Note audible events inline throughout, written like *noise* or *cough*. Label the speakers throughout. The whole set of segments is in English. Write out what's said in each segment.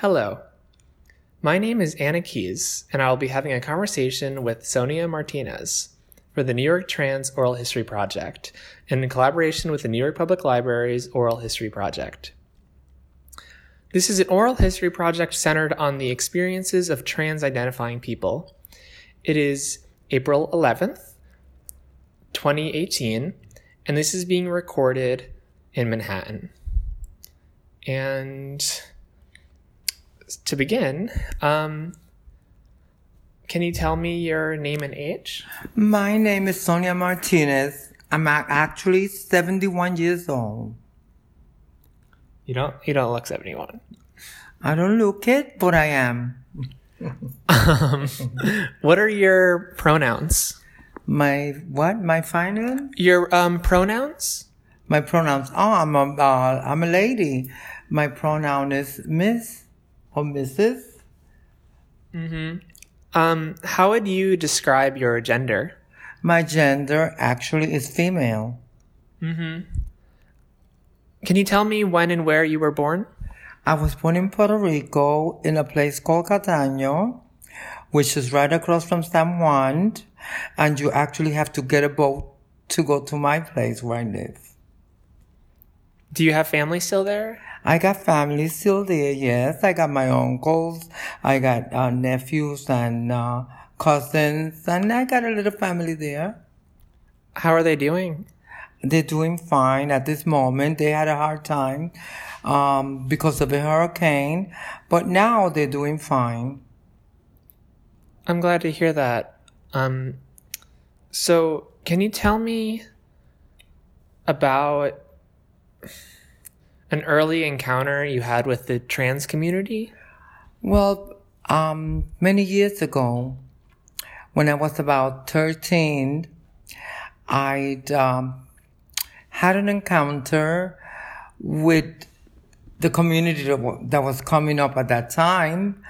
Speaker 1: Hello. My name is Anna Keys, and I will be having a conversation with Sonia Martinez for the New York Trans Oral History Project in collaboration with the New York Public Library's Oral History Project. This is an oral history project centered on the experiences of trans identifying people. It is April 11th, 2018, and this is being recorded in Manhattan. And to begin, um, can you tell me your name and age?
Speaker 2: My name is Sonia Martinez. I'm actually 71 years old.
Speaker 1: You don't. You don't look seventy-one.
Speaker 2: I don't look it, but I am.
Speaker 1: Um, what are your pronouns?
Speaker 2: My what? My final?
Speaker 1: Your um pronouns?
Speaker 2: My pronouns. Oh, I'm a uh, I'm a lady. My pronoun is Miss or Mrs.
Speaker 1: Um, how would you describe your gender?
Speaker 2: My gender actually is female.
Speaker 1: Can you tell me when and where you were born?
Speaker 2: I was born in Puerto Rico in a place called Cataño, which is right across from San Juan, and you actually have to get a boat to go to my place where I live.
Speaker 1: Do you have family still there?
Speaker 2: I got family still there, yes. I got my uncles, I got uh, nephews and uh, cousins, and I got a little family there.
Speaker 1: How are they doing?
Speaker 2: They're doing fine at this moment. They had a hard time um, because of the hurricane, but now they're doing fine.
Speaker 1: I'm glad to hear that. Um, so can you tell me about an early encounter you had with the trans community?
Speaker 2: Well, um, many years ago, when I was about 13, I'd um, had an encounter with the community that was coming up at that time.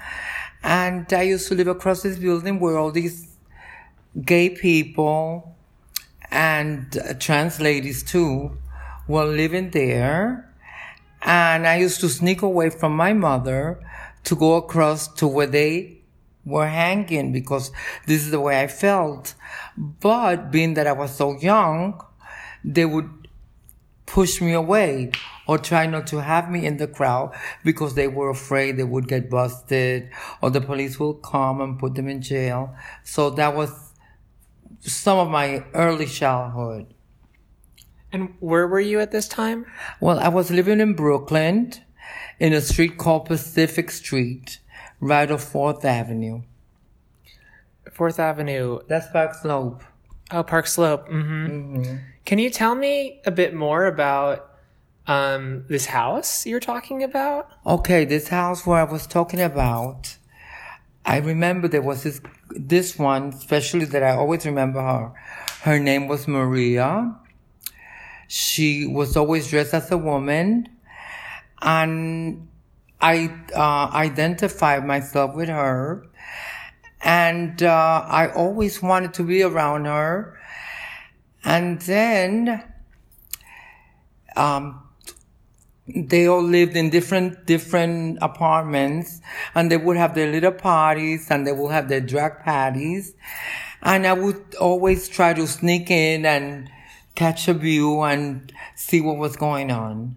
Speaker 2: And I used to live across this building where all these gay people and uh, trans ladies too were living there. And I used to sneak away from my mother to go across to where they were hanging because this is the way I felt. But being that I was so young, they would push me away or try not to have me in the crowd because they were afraid they would get busted or the police will come and put them in jail. So that was some of my early childhood.
Speaker 1: And where were you at this time?
Speaker 2: Well, I was living in Brooklyn in a street called Pacific Street, right off 4th Avenue.
Speaker 1: Fourth Avenue.
Speaker 2: That's Park Slope.
Speaker 1: Oh, Park Slope. hmm Can you tell me a bit more about um, this house you're talking about?
Speaker 2: Okay, this house where I was talking about, I remember there was this, this one, especially that I always remember her. Her name was Maria. She was always dressed as a woman and I, uh, identified myself with her and, uh, I always wanted to be around her. And then, um, they all lived in different different apartments and they would have their little parties and they would have their drag parties and i would always try to sneak in and catch a view and see what was going on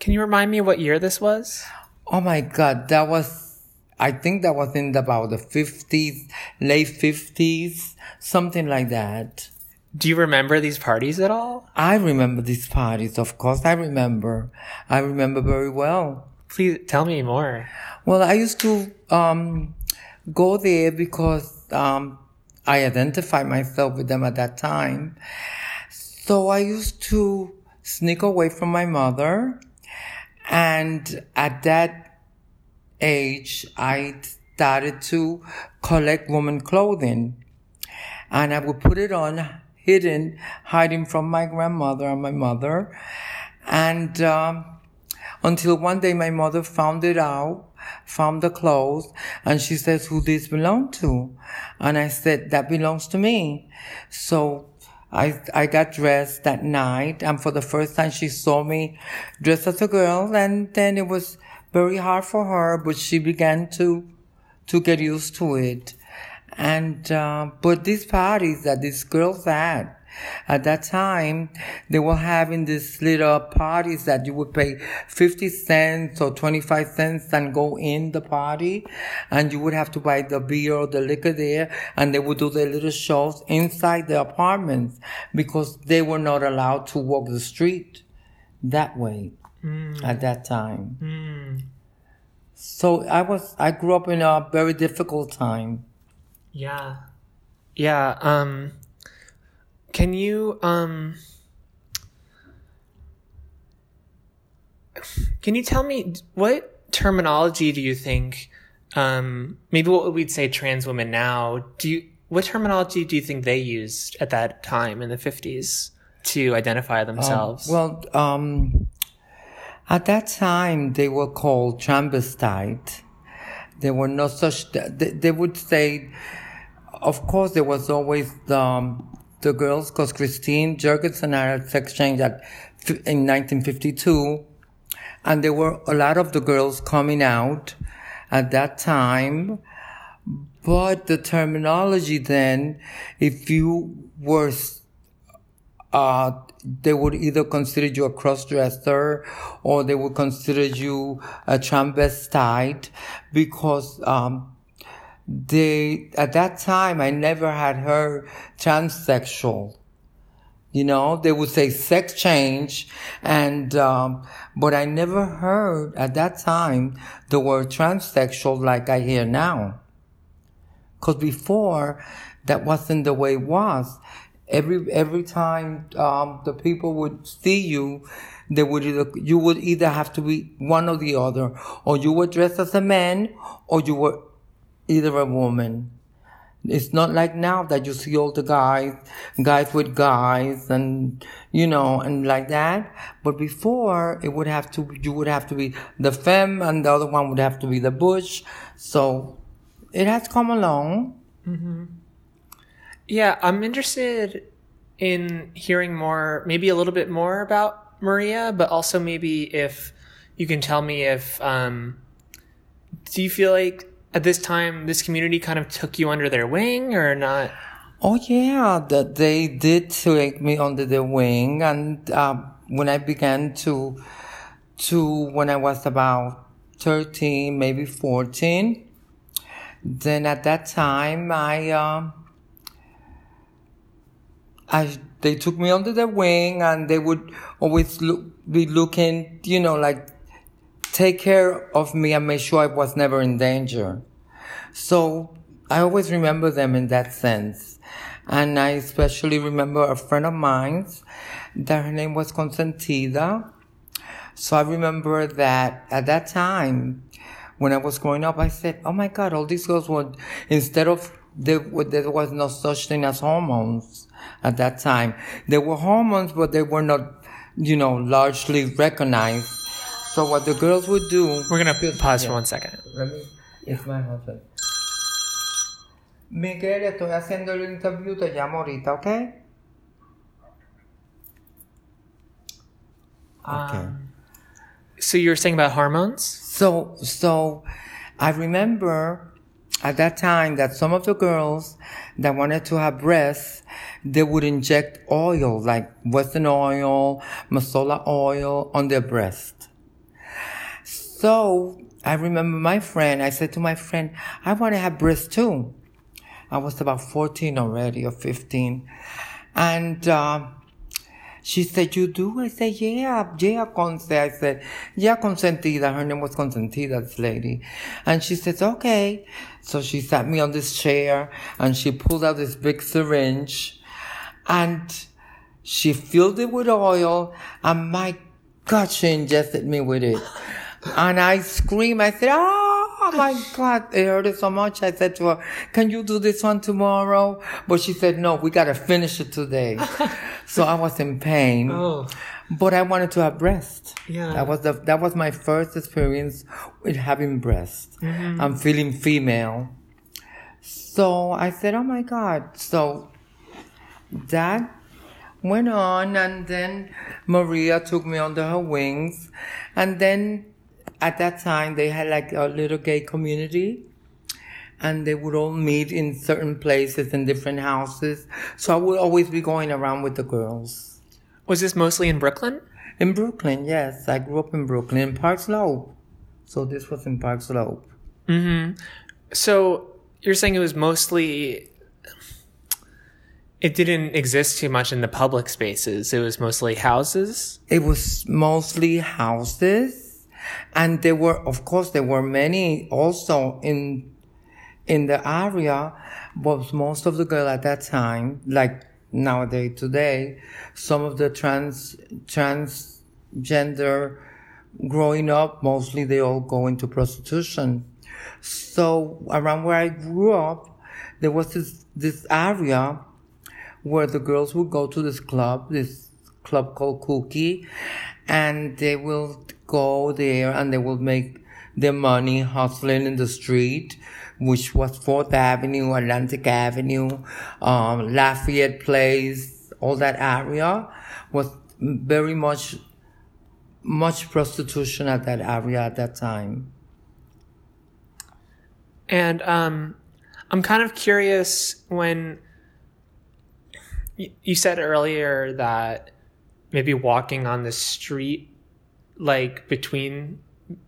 Speaker 1: Can you remind me what year this was?
Speaker 2: oh my god that was i think that was in about the 50s late 50s something like that
Speaker 1: Do you remember these parties at all?
Speaker 2: i remember these parties of course i remember i remember very well
Speaker 1: Please tell me more.
Speaker 2: Well, I used to um, go there because um, I identified myself with them at that time. So I used to sneak away from my mother. And at that age, I started to collect woman clothing. And I would put it on hidden, hiding from my grandmother and my mother. And um, until one day my mother found it out, found the clothes, and she says, who this belong to? And I said, that belongs to me. So I, I got dressed that night, and for the first time she saw me dressed as a girl, and then it was very hard for her, but she began to to get used to it. And uh, but these parties that these girls had at that time, they were having these little parties that you would pay 50 cents or 25 cents and go in the party. And you would have to buy the beer or the liquor there. And they would do their little shows inside the apartments because they were not allowed to walk the street that way mm. at that time. Mm. So I was, I grew up in a very difficult time.
Speaker 1: Yeah. Yeah. Um, can you um Can you tell me what terminology do you think um maybe what we'd say trans women now do you what terminology do you think they used at that time in the 50s to identify themselves?
Speaker 2: Um, well, um at that time they were called transvestite. They were no such they, they would say of course there was always the um, the girls because Christine Jorgensen had sex change at, in 1952. And there were a lot of the girls coming out at that time. But the terminology then, if you were, uh, they would either consider you a cross-dresser or they would consider you a transvestite because, um, they at that time I never had heard transsexual. You know, they would say sex change, and um, but I never heard at that time the word transsexual like I hear now. Cause before that wasn't the way it was. Every every time um, the people would see you, they would either you would either have to be one or the other, or you were dressed as a man, or you were either a woman. It's not like now that you see all the guys, guys with guys and, you know, and like that. But before, it would have to, you would have to be the femme and the other one would have to be the bush. So it has come along.
Speaker 1: Mm-hmm. Yeah, I'm interested in hearing more, maybe a little bit more about Maria, but also maybe if you can tell me if, um, do you feel like at this time this community kind of took you under their wing or not?
Speaker 2: Oh yeah, that they did take me under their wing, and uh, when I began to, to when I was about thirteen, maybe fourteen, then at that time I, uh, I they took me under their wing, and they would always look, be looking, you know, like take care of me and make sure I was never in danger. So I always remember them in that sense. And I especially remember a friend of mine that her name was Consentida. So I remember that at that time, when I was growing up, I said, Oh my God, all these girls would, instead of, there was no such thing as hormones at that time. There were hormones, but they were not, you know, largely recognized. So what the girls would do.
Speaker 1: We're gonna pause yeah. for one second.
Speaker 2: Let me. It's my husband. Miguel, estoy haciendo el interview, te llamo ahorita, ¿ok?
Speaker 1: Okay. Um, so you were saying about hormones?
Speaker 2: So, so I remember at that time that some of the girls that wanted to have breasts, they would inject oil, like Wesson oil, Mazola oil on their breast. So I remember my friend, I said to my friend, I want to have breasts too. I was about 14 already or 15. And, uh, she said, you do? I said, yeah, yeah, Conce. I said, yeah, Consentida. Her name was Consentida, this lady. And she says, okay. So she sat me on this chair and she pulled out this big syringe and she filled it with oil and my God, she injected me with it and I screamed. I said, "Oh my God!" It hurt so much. I said to her, "Can you do this one tomorrow?" But she said, "No, we gotta finish it today." *laughs* so I was in pain. Oh. But I wanted to have breast. Yeah. That was the that was my first experience with having breast. Mm-hmm. I'm feeling female. So I said, "Oh my God!" So that went on, and then Maria took me under her wings, and then at that time they had like a little gay community and they would all meet in certain places in different houses. So I would always be going around with the girls.
Speaker 1: Was this mostly in Brooklyn?
Speaker 2: In Brooklyn, yes. I grew up in Brooklyn, in Park Slope. So this was in Park Slope.
Speaker 1: Mm-hmm. So you're saying it was mostly it didn't exist too much in the public spaces. It was mostly houses.
Speaker 2: It was mostly houses, and there were, of course, there were many also in in the area. But most of the girls at that time, like nowadays today, some of the trans transgender growing up, mostly they all go into prostitution. So around where I grew up, there was this this area where the girls would go to this club, this club called Cookie, and they will go there and they will make their money hustling in the street, which was Fourth Avenue, Atlantic Avenue, um, Lafayette Place, all that area was very much, much prostitution at that area at that time.
Speaker 1: And um, I'm kind of curious when you said earlier that maybe walking on the street, like between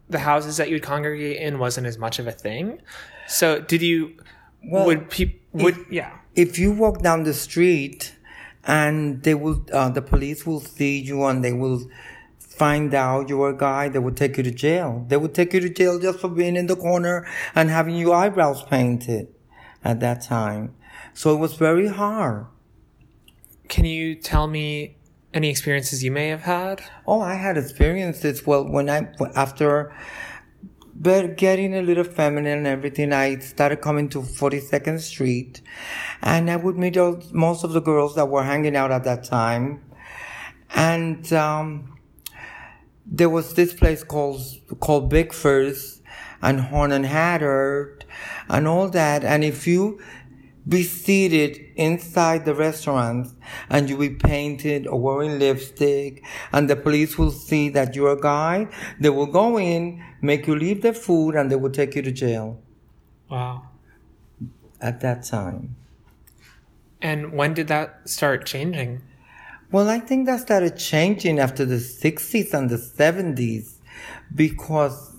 Speaker 1: the houses that you would congregate in, wasn't as much of a thing. So, did you? Well, would people? Would
Speaker 2: if,
Speaker 1: yeah?
Speaker 2: If you walk down the street, and they will, uh, the police will see you, and they will find out you're a guy, they will take you to jail. They would take you to jail just for being in the corner and having your eyebrows painted at that time. So it was very hard.
Speaker 1: Can you tell me any experiences you may have had?
Speaker 2: Oh, I had experiences. Well, when I, after but getting a little feminine and everything, I started coming to 42nd Street and I would meet most of the girls that were hanging out at that time. And, um, there was this place called, called Big and Horn and Hardart and all that. And if you be seated inside the restaurant and you be painted or wearing lipstick and the police will see that you're a guy, they will go in, make you leave the food and they will take you to jail.
Speaker 1: Wow.
Speaker 2: At that time.
Speaker 1: And when did that start changing?
Speaker 2: Well, I think that started changing after the 60s and the 70s because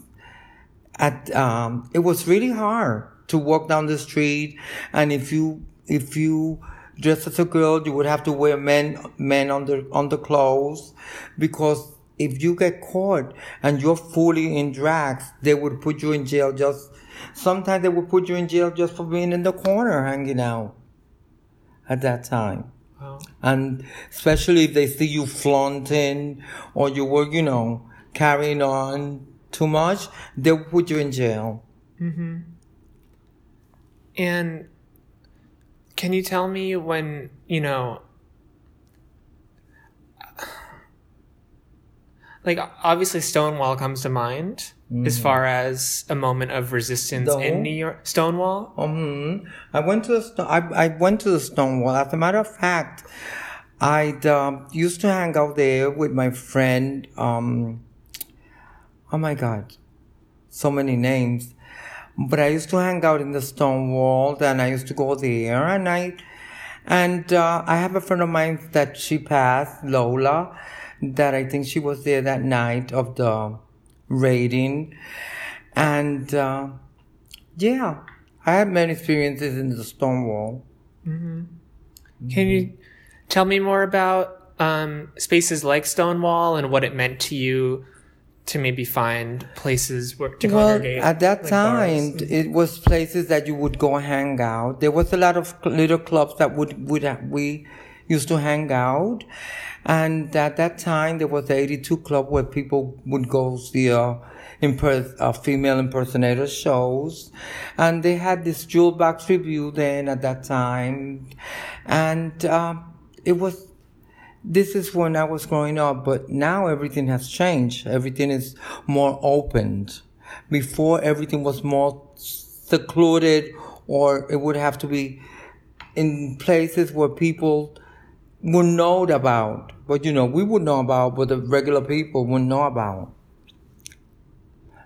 Speaker 2: at, um, it was really hard to walk down the street. And if you, if you dress as a girl, you would have to wear men, men under, underclothes because if you get caught and you're fully in drags, they would put you in jail just, sometimes they would put you in jail just for being in the corner hanging out at that time. Wow. And especially if they see you flaunting or you were, you know, carrying on too much, they'll put you in jail.
Speaker 1: Mm-hmm. And can you tell me when, you know, like obviously Stonewall comes to mind mm. as far as a moment of resistance in New York. Stonewall.
Speaker 2: Um, I went to the I, I went to the Stonewall. As a matter of fact, I um, used to hang out there with my friend. Um, oh my God, so many names. But I used to hang out in the Stonewall and I used to go there and I, and, uh, I have a friend of mine that she passed, Lola, that I think she was there that night of the raiding. And, uh, yeah, I had many experiences in the Stonewall.
Speaker 1: Mm-hmm. Can you tell me more about um, spaces like Stonewall and what it meant to you to maybe find places where to well, congregate?
Speaker 2: At that like time, bars. it was places that you would go hang out. There was a lot of little clubs that would, would we used to hang out. And at that time, there was the 82 club where people would go see uh, imper- uh, female impersonator shows. And they had this Jewel Box Revue then at that time. And, uh, it was this is when I was growing up, but now everything has changed. Everything is more opened. Before everything was more secluded or it would have to be in places where people would know about. But you know, we would know about, but the regular people wouldn't know about.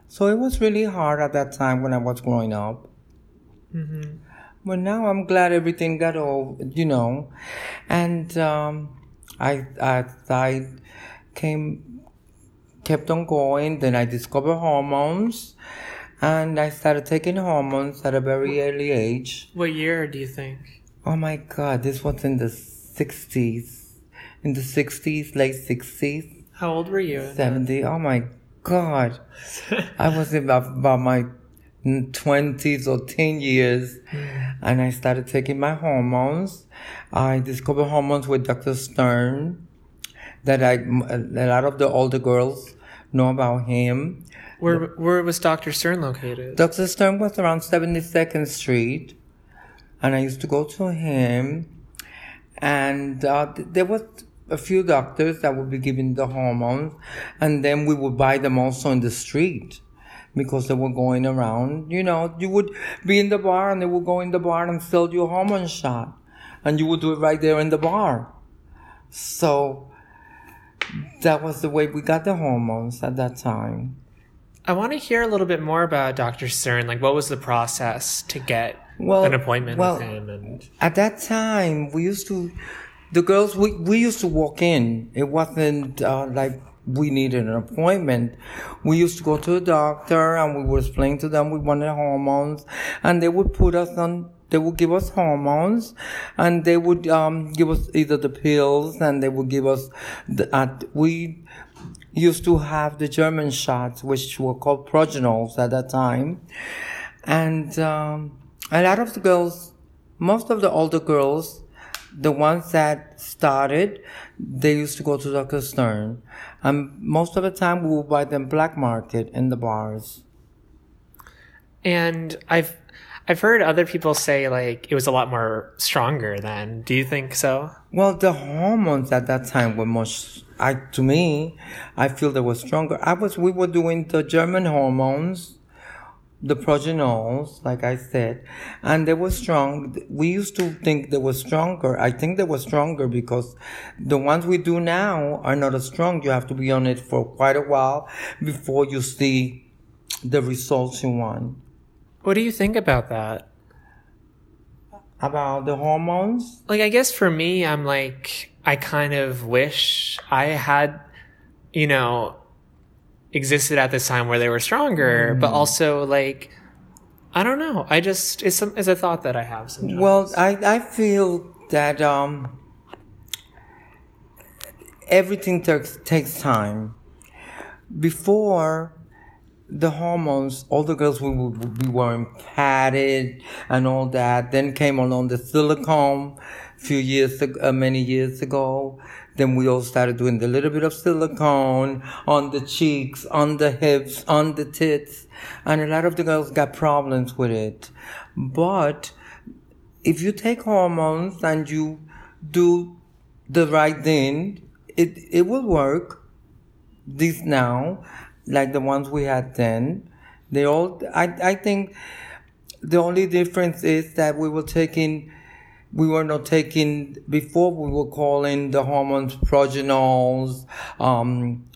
Speaker 2: So it was really hard at that time when I was growing up.
Speaker 1: Mm-hmm.
Speaker 2: But now I'm glad everything got all, you know, and um, I, I I came kept on going. Then I discovered hormones, and I started taking hormones at a very early age.
Speaker 1: What year do you think?
Speaker 2: Oh my God, this was in the sixties, in the sixties, late sixties,
Speaker 1: How old were you?
Speaker 2: seventy. Oh my God, *laughs* I was about, about my twenties or ten years, hmm. and I started taking my hormones. I discovered hormones with Dr. Stern. That I a lot of the older girls know about him.
Speaker 1: Where where was Dr. Stern located?
Speaker 2: Dr. Stern was around 72nd Street, and I used to go to him. And uh, th- there was a few doctors that would be giving the hormones, and then we would buy them also in the street because they were going around. You know, you would be in the bar, and they would go in the bar and sell you a hormone shot, and you would do it right there in the bar. So that was the way we got the hormones at that time.
Speaker 1: I want to hear a little bit more about Dr. Stern. Like, what was the process to get
Speaker 2: Well,
Speaker 1: an appointment
Speaker 2: well,
Speaker 1: with him? And
Speaker 2: At that time, we used to, the girls, we, we used to walk in. It wasn't uh, like we needed an appointment. We used to go to a doctor and we would explain to them we wanted hormones and they would put us on, they would give us hormones and they would um, give us either the pills and they would give us, the, uh, we used to have the German shots, which were called progenols at that time. And um, a lot of the girls, most of the older girls, the ones that started, they used to go to Dr. Stern. And most of the time we would buy them black market in the bars.
Speaker 1: and I've I've heard other people say like it was a lot more stronger then. Do you think so?
Speaker 2: Well, the hormones at that time were much, I, to me, I feel they were stronger. I was, we were doing the German hormones, the progenols, like I said, and they were strong. We used to think they were stronger. I think they were stronger because the ones we do now are not as strong. You have to be on it for quite a while before you see the results you want.
Speaker 1: What do you think about that?
Speaker 2: About the hormones?
Speaker 1: Like, I guess for me, I'm like, I kind of wish I had, you know, existed at this time where they were stronger, but also like, I don't know. I just it's some it's a thought that I have sometimes.
Speaker 2: Well, I, I feel that um, everything takes takes time. Before the hormones, all the girls would be wearing padded and all that. Then came along the silicone a few years uh, many years ago. Then we all started doing the little bit of silicone on the cheeks, on the hips, on the tits. And a lot of the girls got problems with it. But if you take hormones and you do the right thing, it, it will work. This now, like the ones we had then, they all, I, I think the only difference is that we were taking, we were not taking, before we were calling the hormones progenols, um,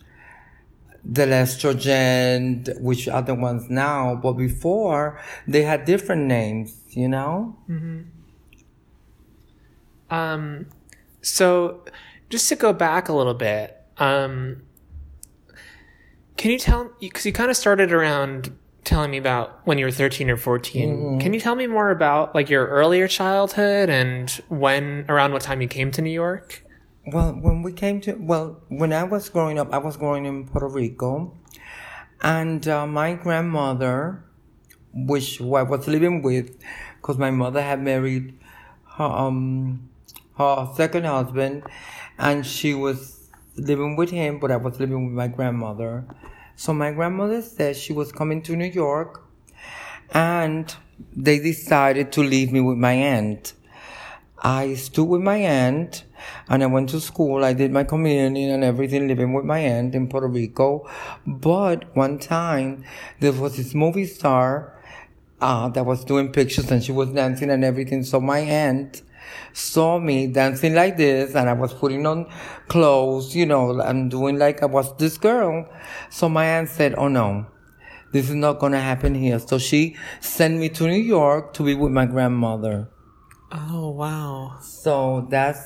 Speaker 2: the estrogen, which are the ones now, but before they had different names, you know?
Speaker 1: Um, so just to go back a little bit, um, can you tell, because you kind of started around telling me about when you were 13 or 14. Can you tell me more about like your earlier childhood and when, around what time you came to New York?
Speaker 2: Well, when we came to, well, when I was growing up, I was growing in Puerto Rico, and uh, my grandmother, which I was living with, because my mother had married her, um, her second husband, and she was living with him, but I was living with my grandmother. So my grandmother said she was coming to New York, and they decided to leave me with my aunt. I stood with my aunt and I went to school. I did my communion and everything living with my aunt in Puerto Rico. But one time there was this movie star uh, that was doing pictures and she was dancing and everything. So my aunt saw me dancing like this and I was putting on clothes, you know, and doing like I was this girl. So my aunt said, Oh no, This is not going to happen here. So she sent me to New York to be with my grandmother.
Speaker 1: Oh, wow.
Speaker 2: So that's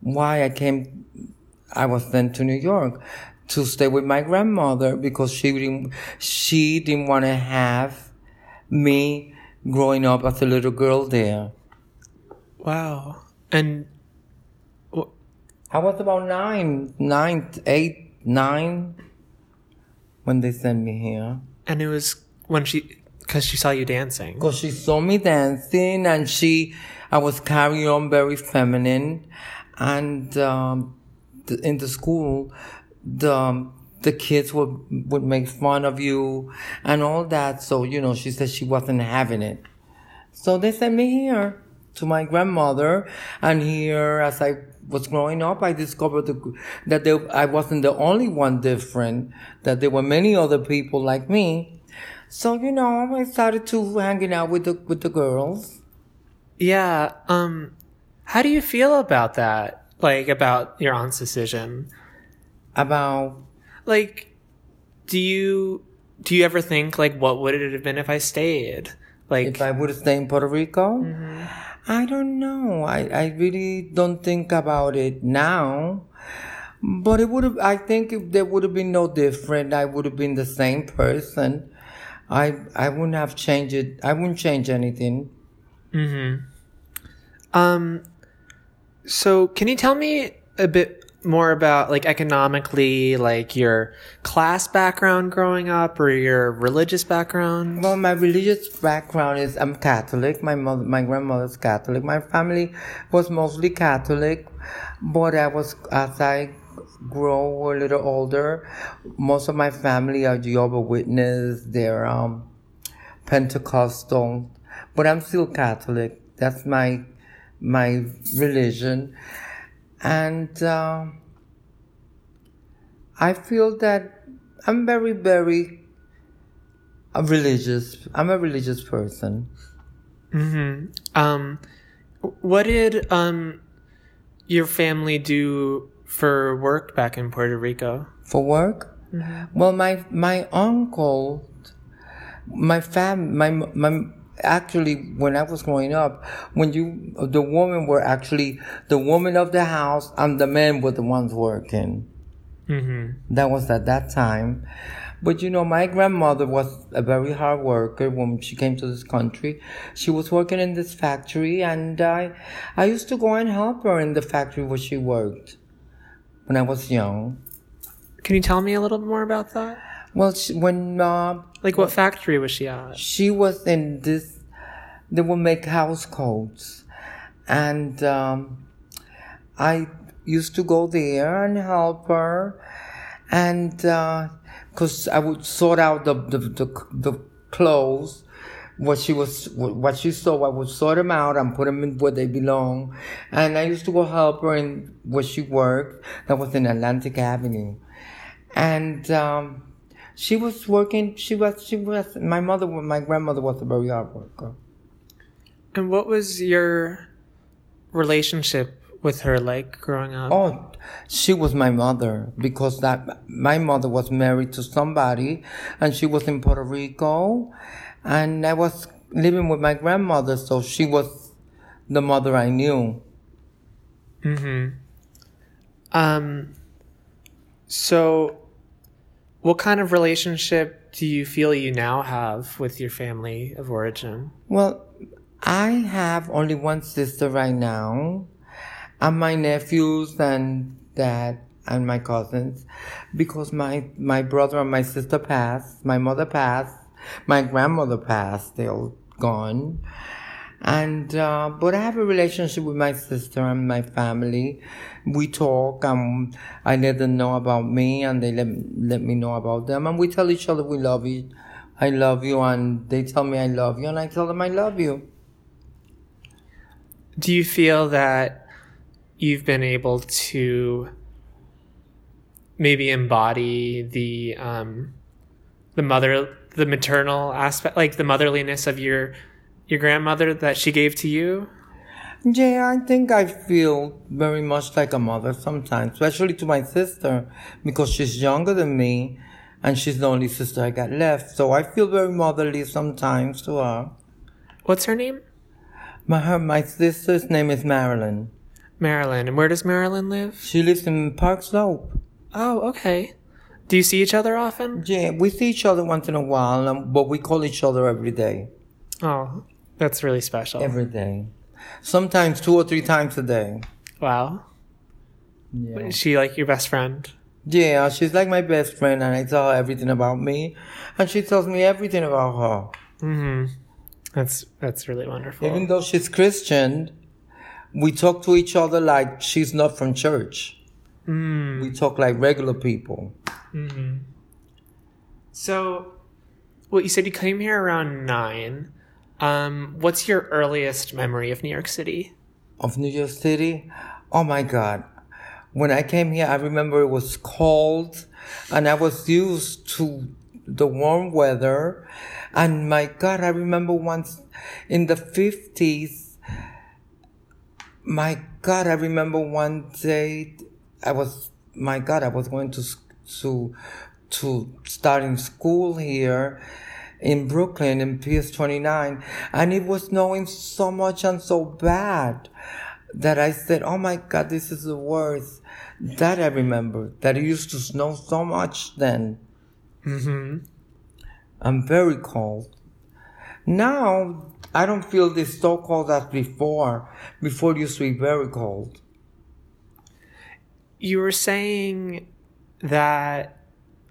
Speaker 2: why I came, I was sent to New York to stay with my grandmother because she didn't, she didn't want to have me growing up as a little girl there.
Speaker 1: Wow. And
Speaker 2: I was about nine, nine, eight, nine when they sent me here.
Speaker 1: and it was when she because she saw you dancing.
Speaker 2: Because she saw me dancing and she, I was carrying on very feminine. And um, the, in the school, the, the kids would, would make fun of you and all that. So, you know, she said she wasn't having it. So they sent me here to my grandmother. And here, as I was growing up, I discovered the, that I wasn't the only one different, that there were many other people like me. So, you know, I started to hanging out with the, with the girls.
Speaker 1: Yeah. Um, how do you feel about that? Like about your aunt's decision?
Speaker 2: About,
Speaker 1: Like, do you do you ever think like what would it have been if I stayed? Like,
Speaker 2: if I would have stayed in Puerto Rico? I don't know. I, I really don't think about it now. But it would have, I think there would have been no different. I would have been the same person. I, I wouldn't have changed it. I wouldn't change anything.
Speaker 1: um, so can you tell me a bit more about like economically, like your class background growing up or your religious background?
Speaker 2: Well, my religious background is I'm Catholic. My mother, my grandmother's Catholic. My family was mostly Catholic, but I was as I grow a little older, most of my family are Jehovah Witness. They're um, Pentecostal, but I'm still Catholic. That's my my religion, and uh, I feel that I'm very very a religious. I'm a religious person.
Speaker 1: Um, what did um your family do for work back in Puerto Rico?
Speaker 2: for work. Well, my my uncle, my fam, my my actually when I was growing up, when you the women were actually the woman of the house and the men were the ones working.
Speaker 1: Mm-hmm.
Speaker 2: That was at that time. But you know, my grandmother was a very hard worker when she came to this country. She was working in this factory and I, I used to go and help her in the factory where she worked when I was young.
Speaker 1: Can you tell me a little bit more about that?
Speaker 2: Well, she, when uh,
Speaker 1: Like, what factory was she at?
Speaker 2: she was in this, they would make house coats, and um, I used to go there and help her, and because I would sort out the the, the the clothes. What she was, what she saw, I would sort them out and put them in where they belong. And I used to go help her in where she worked. That was in Atlantic Avenue. And, um, she was working, she was, she was, my mother, my grandmother was a very hard worker.
Speaker 1: And what was your relationship with her like growing up?
Speaker 2: Oh, she was my mother because that, my mother was married to somebody and she was in Puerto Rico and I was living with my grandmother. So she was the mother I knew.
Speaker 1: Mm-hmm. Um, so what kind of relationship do you feel you now have with your family of origin?
Speaker 2: Well, I have only one sister right now, and my nephews and dad and my cousins, because my my brother and my sister passed, my mother passed, my grandmother passed. They're all gone, and uh, but I have a relationship with my sister and my family. We talk, and I let them know about me, and they let let me know about them, and we tell each other we love you. I love you, and they tell me I love you, and I tell them I love you.
Speaker 1: Do you feel that you've been able to maybe embody the um, the mother the maternal aspect like the motherliness of your your grandmother that she gave to you?
Speaker 2: Yeah, I think I feel very much like a mother sometimes, especially to my sister because she's younger than me and she's the only sister I got left. So I feel very motherly sometimes to her.
Speaker 1: What's her name?
Speaker 2: My her, my sister's name is Marilyn.
Speaker 1: Marilyn. And where does Marilyn live?
Speaker 2: She lives in Park Slope.
Speaker 1: Oh, okay. Do you see each other often?
Speaker 2: Yeah, we see each other once in a while, um, but we call each other every day.
Speaker 1: Oh, that's really special.
Speaker 2: Every day. Sometimes two or three times a day.
Speaker 1: wow.
Speaker 2: Yeah.
Speaker 1: Is she like your best friend?
Speaker 2: Yeah, she's like my best friend, and I tell her everything about me, and she tells me everything about her.
Speaker 1: Mm-hmm. That's that's really wonderful.
Speaker 2: Even though she's Christian, we talk to each other like she's not from church.
Speaker 1: mm.
Speaker 2: We talk like regular people.
Speaker 1: hmm So, well, you said you came here around nine. Um, what's your earliest memory of New York City?
Speaker 2: Of New York City, oh my God. When I came here, I remember it was cold, and I was used to the warm weather. And my God, I remember once in the 50s, my God, I remember one day I was, my God, I was going to, to, to starting school here in Brooklyn in PS 29 and it was snowing so much and so bad that I said, Oh my God, this is the worst. That I remember that it used to snow so much then.
Speaker 1: Mm-hmm.
Speaker 2: I'm very cold. Now I don't feel this so cold as before. Before it used to be very cold.
Speaker 1: You were saying that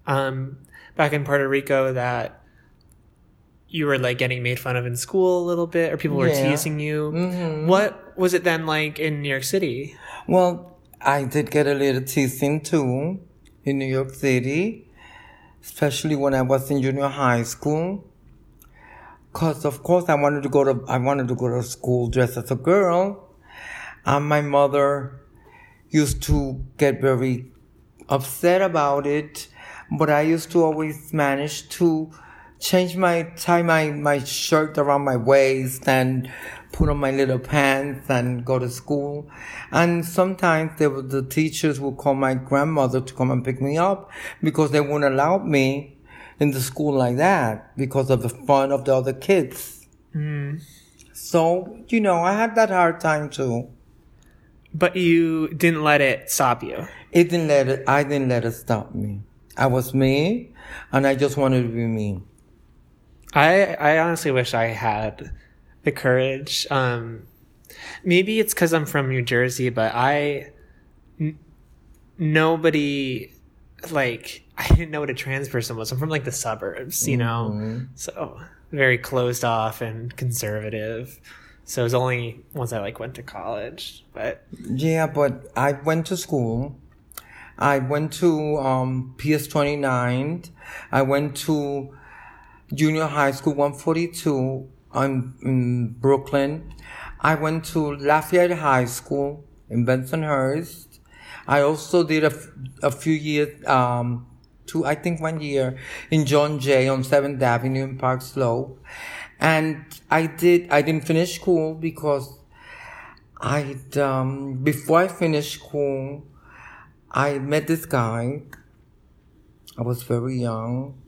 Speaker 1: um, back in Puerto Rico that you were like getting made fun of in school a little bit, or people were
Speaker 2: Yeah.
Speaker 1: teasing you.
Speaker 2: Mhm.
Speaker 1: What was it then like in New York City?
Speaker 2: Well, I did get a little teasing too in New York City, especially when I was in junior high school. Cause of course I wanted to go to I wanted to go to school dressed as a girl, and my mother used to get very upset about it, but I used to always manage to change my tie my my shirt around my waist and put on my little pants and go to school. And sometimes there were, the teachers would call my grandmother to come and pick me up because they wouldn't allow me in the school like that because of the fun of the other kids.
Speaker 1: Mm.
Speaker 2: So, you know, I had that hard time too.
Speaker 1: But you didn't let it stop you.
Speaker 2: It didn't let it, I didn't let it stop me. I was me and I just wanted to be me.
Speaker 1: I I honestly wish I had the courage. Um, maybe it's because I'm from New Jersey, but I n- nobody like *laughs* I didn't know what a trans person was. I'm from like the suburbs, you know,
Speaker 2: Mhm.
Speaker 1: so very closed off and conservative. So it was only once I like went to college, but
Speaker 2: Yeah, but I went to school. I went to um, PS 29. I went to junior high school 142 on, in Brooklyn. I went to Lafayette High School in Bensonhurst. I also did a, a few years, um, two, I think one year in John Jay on 7th Avenue in Park Slope. And I did, I didn't finish school because I um before I finished school, I met this guy. I was very young,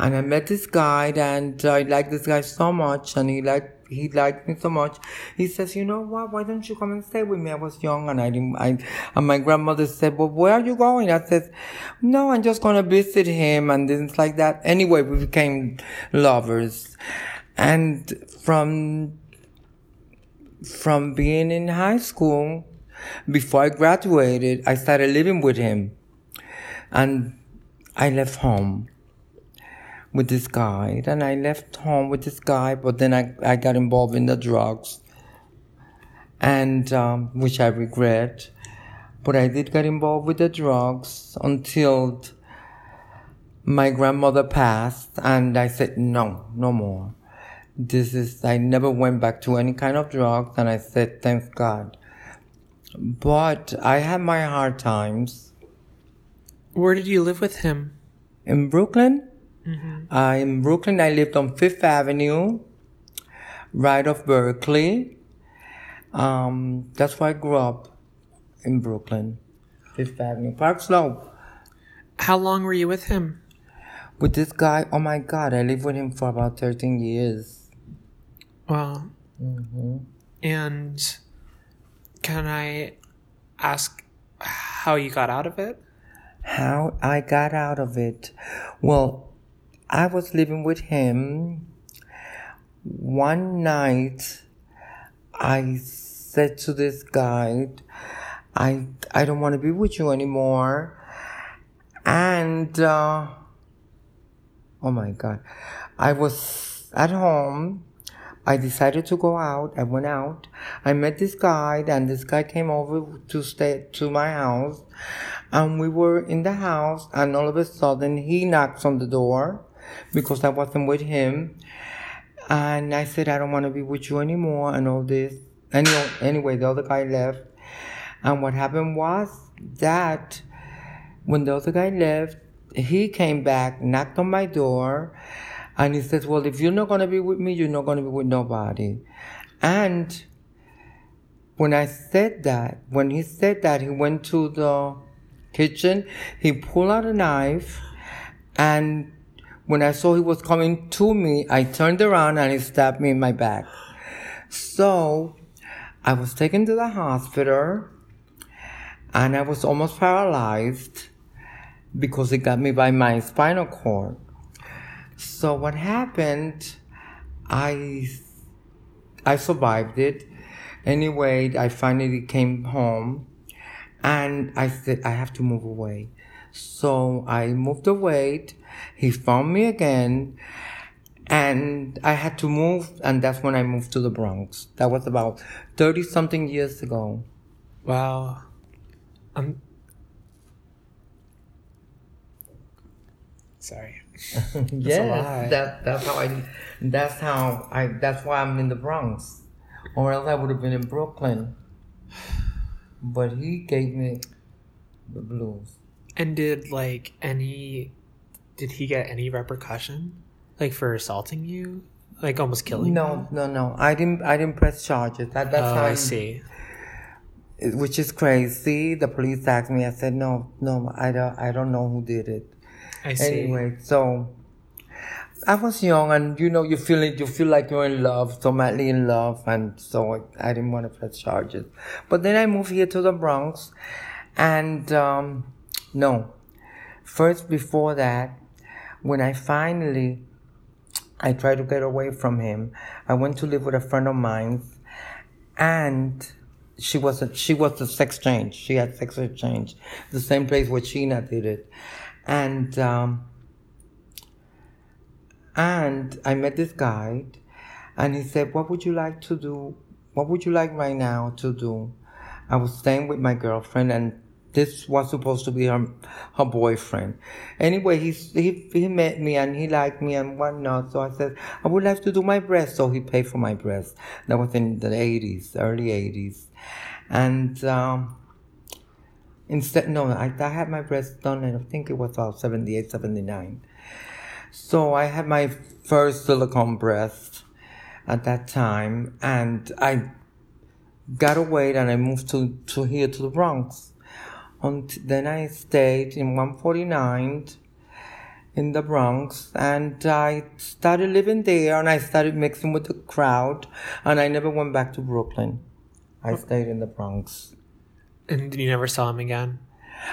Speaker 2: and I met this guy, and I liked this guy so much, and he liked he liked me so much. He says, "You know what? Why don't you come and stay with me?" I was young, and I didn't. I and my grandmother said, "Well, where are you going?" I said, "No, I'm just gonna visit him," and things like that. Anyway, we became lovers, and from from being in high school, before I graduated, I started living with him. And I left home with this guy. Then I left home with this guy, but then I, I got involved in the drugs. And, um, which I regret. But I did get involved with the drugs until my grandmother passed and I said, no, no more. This is, I never went back to any kind of drugs and I said, thank God. But I had my hard times
Speaker 1: where did you live with him?
Speaker 2: in Brooklyn. Uh, in Brooklyn, I lived on Fifth Avenue, right off Berkeley. Um, that's where I grew up in Brooklyn, Fifth Avenue, Park Slope.
Speaker 1: How long were you with him?
Speaker 2: with this guy, oh my God, I lived with him for about 13 years.
Speaker 1: Wow. And can I ask how you got out of it?
Speaker 2: How I got out of it? Well, I was living with him. One night, I said to this guy, I, I don't want to be with you anymore. And, uh, oh my God, I was at home. I decided to go out. I went out. I met this guy, and this guy came over to stay to my house. And we were in the house, and all of a sudden he knocks on the door because I wasn't with him. And I said, I don't want to be with you anymore, and all this. Anyway, anyway, the other guy left. And what happened was that when the other guy left, he came back, knocked on my door, and he says, Well, if you're not going to be with me, you're not going to be with nobody. And when I said that, when he said that, he went to the kitchen, he pulled out a knife, and when I saw he was coming to me, I turned around and he stabbed me in my back. So I was taken to the hospital and I was almost paralyzed because it got me by my spinal cord. So what happened? I I survived it. Anyway, I finally came home and I said I have to move away. So I moved away. He found me again and I had to move and that's when I moved to the Bronx. That was about 30 something years ago.
Speaker 1: Wow. I'm sorry. *laughs*
Speaker 2: yes, that that's how I that's how I that's why I'm in the Bronx. Or else I would have been in Brooklyn. But he gave me the blues.
Speaker 1: And did like any did he get any repercussion? Like for assaulting you? Like almost killing
Speaker 2: No, no, no. I didn't I didn't press charges. That that's
Speaker 1: Oh,
Speaker 2: how
Speaker 1: I see.
Speaker 2: which is crazy. The police asked me. I said, "No, no, I don't. I don't know who did it."
Speaker 1: I see.
Speaker 2: Anyway, so I was young, and you know, you feel it. You feel like you're in love, so madly in love, and so I, I didn't want to press charges. But then I moved here to the Bronx, and um, no, first before that, when I finally I tried to get away from him. I went to live with a friend of mine, and she was a, she was a sex change. She had sex change, the same place where Sheena did it, and um, and I met this guy, and he said, "What would you like to do? What would you like right now to do?" I was staying with my girlfriend, and this was supposed to be her her boyfriend. Anyway, he he he met me and he liked me and whatnot. So I said I would like to do my breast. So he paid for my breast. That was in the eighties, early eighties, and um, instead no, I I had my breast done, and I think it was about 78, 79. So I had my first silicone breast at that time, and I got away and I moved to, to here to the Bronx. And then I stayed in 149 in the Bronx and I started living there and I started mixing with the crowd and I never went back to Brooklyn. I stayed in the Bronx.
Speaker 1: And you never saw him again?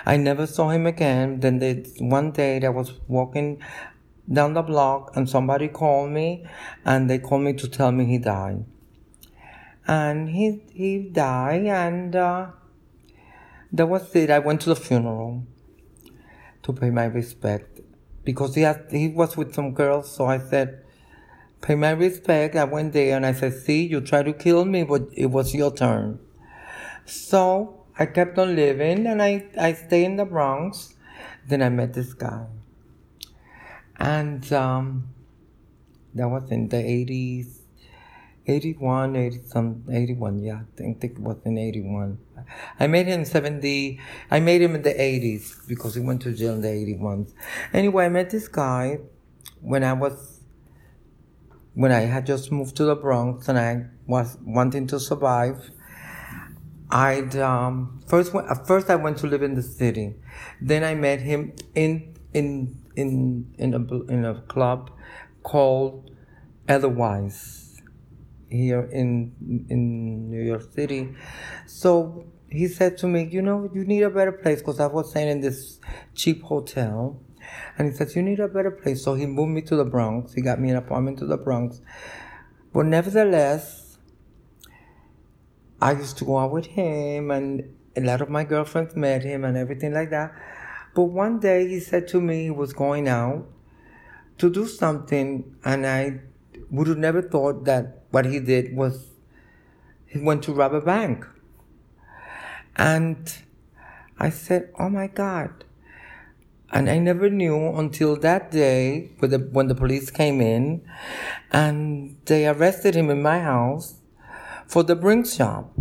Speaker 2: I never saw him again. Then they, one day I was walking down the block and somebody called me and they called me to tell me he died. And he he died and uh, that was it. I went to the funeral to pay my respect because he had, he was with some girls. So I said, pay my respect. I went there and I said, see, you tried to kill me, but it was your turn. So I kept on living and I, I stayed in the Bronx. Then I met this guy. And um, that was in the 80s, 81, 80 some, 81, yeah, I think, think it was in 81. I made him in 70, I made him in the 80s because he went to jail in the 81s. Anyway, I met this guy when I was, when I had just moved to the Bronx and I was wanting to survive. I'd um, first went, first I went to live in the city. Then I met him in in in in a in a club called Otherwise here in in New York City. So he said to me, you know, you need a better place because I was staying in this cheap hotel. And he says, you need a better place. So he moved me to the Bronx. He got me an apartment to the Bronx. But nevertheless, I used to go out with him and a lot of my girlfriends met him and everything like that. But one day he said to me he was going out to do something and I would have never thought that what he did was he went to rob a bank. And I said, Oh my God. And I never knew until that day when the, when the police came in and they arrested him in my house for the Brinks job.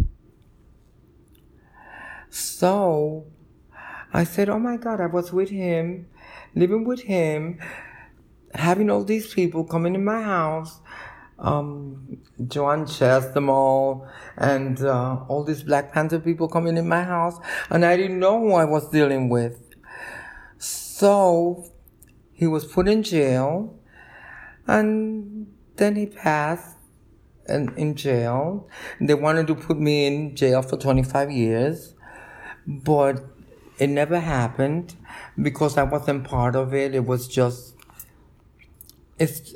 Speaker 2: So I said, Oh my God, I was with him, living with him, having all these people coming in my house, um, Joan Chestnut and uh, all these Black Panther people coming in my house, and I didn't know who I was dealing with. So he was put in jail, and then he passed in, in jail. They wanted to put me in jail for 25 years, but it never happened because I wasn't part of it. It was just, it's,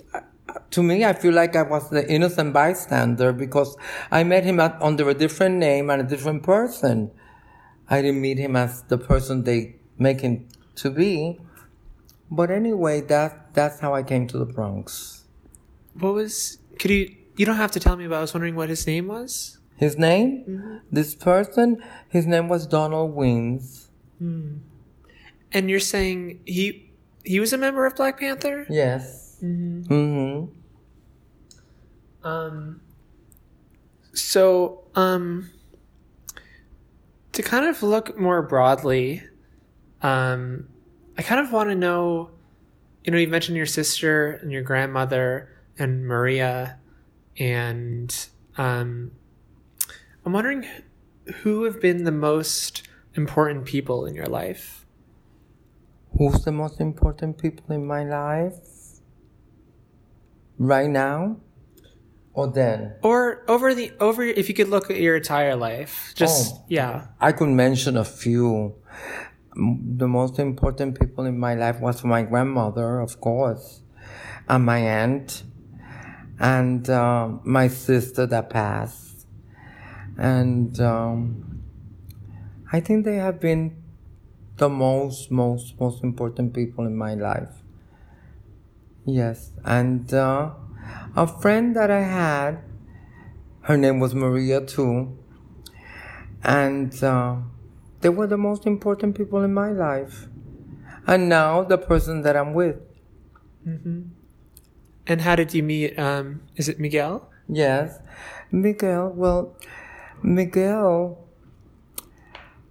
Speaker 2: to me, I feel like I was the innocent bystander because I met him at, under a different name and a different person. I didn't meet him as the person they make him to be. But anyway, that that's how I came to the Bronx.
Speaker 1: What was? Could you? You don't have to tell me, but I was wondering what his name was.
Speaker 2: His name? Mm-hmm. This person, his name was Donald Weems.
Speaker 1: Hmm. And you're saying he he was a member of Black Panther?
Speaker 2: Yes. Mm-hmm. mm-hmm.
Speaker 1: Um. So, um, to kind of look more broadly, um, I kind of want to know. You know, you mentioned your sister and your grandmother and Maria, and um, I'm wondering who have been the most important people in your life?
Speaker 2: Who's the most important people in my life? Right now? Or then?
Speaker 1: Or over the over if you could look at your entire life. Just oh, yeah.
Speaker 2: I could mention a few. The most important people in my life was my grandmother, of course, and my aunt, and uh, my sister that passed, and um, I think they have been the most, most, most important people in my life. Yes, and uh, a friend that I had, her name was Maria too, and uh, they were the most important people in my life. And now the person that I'm with.
Speaker 1: Mm-hmm. And how did you meet? Um, is it Miguel?
Speaker 2: Yes, Miguel. Well, Miguel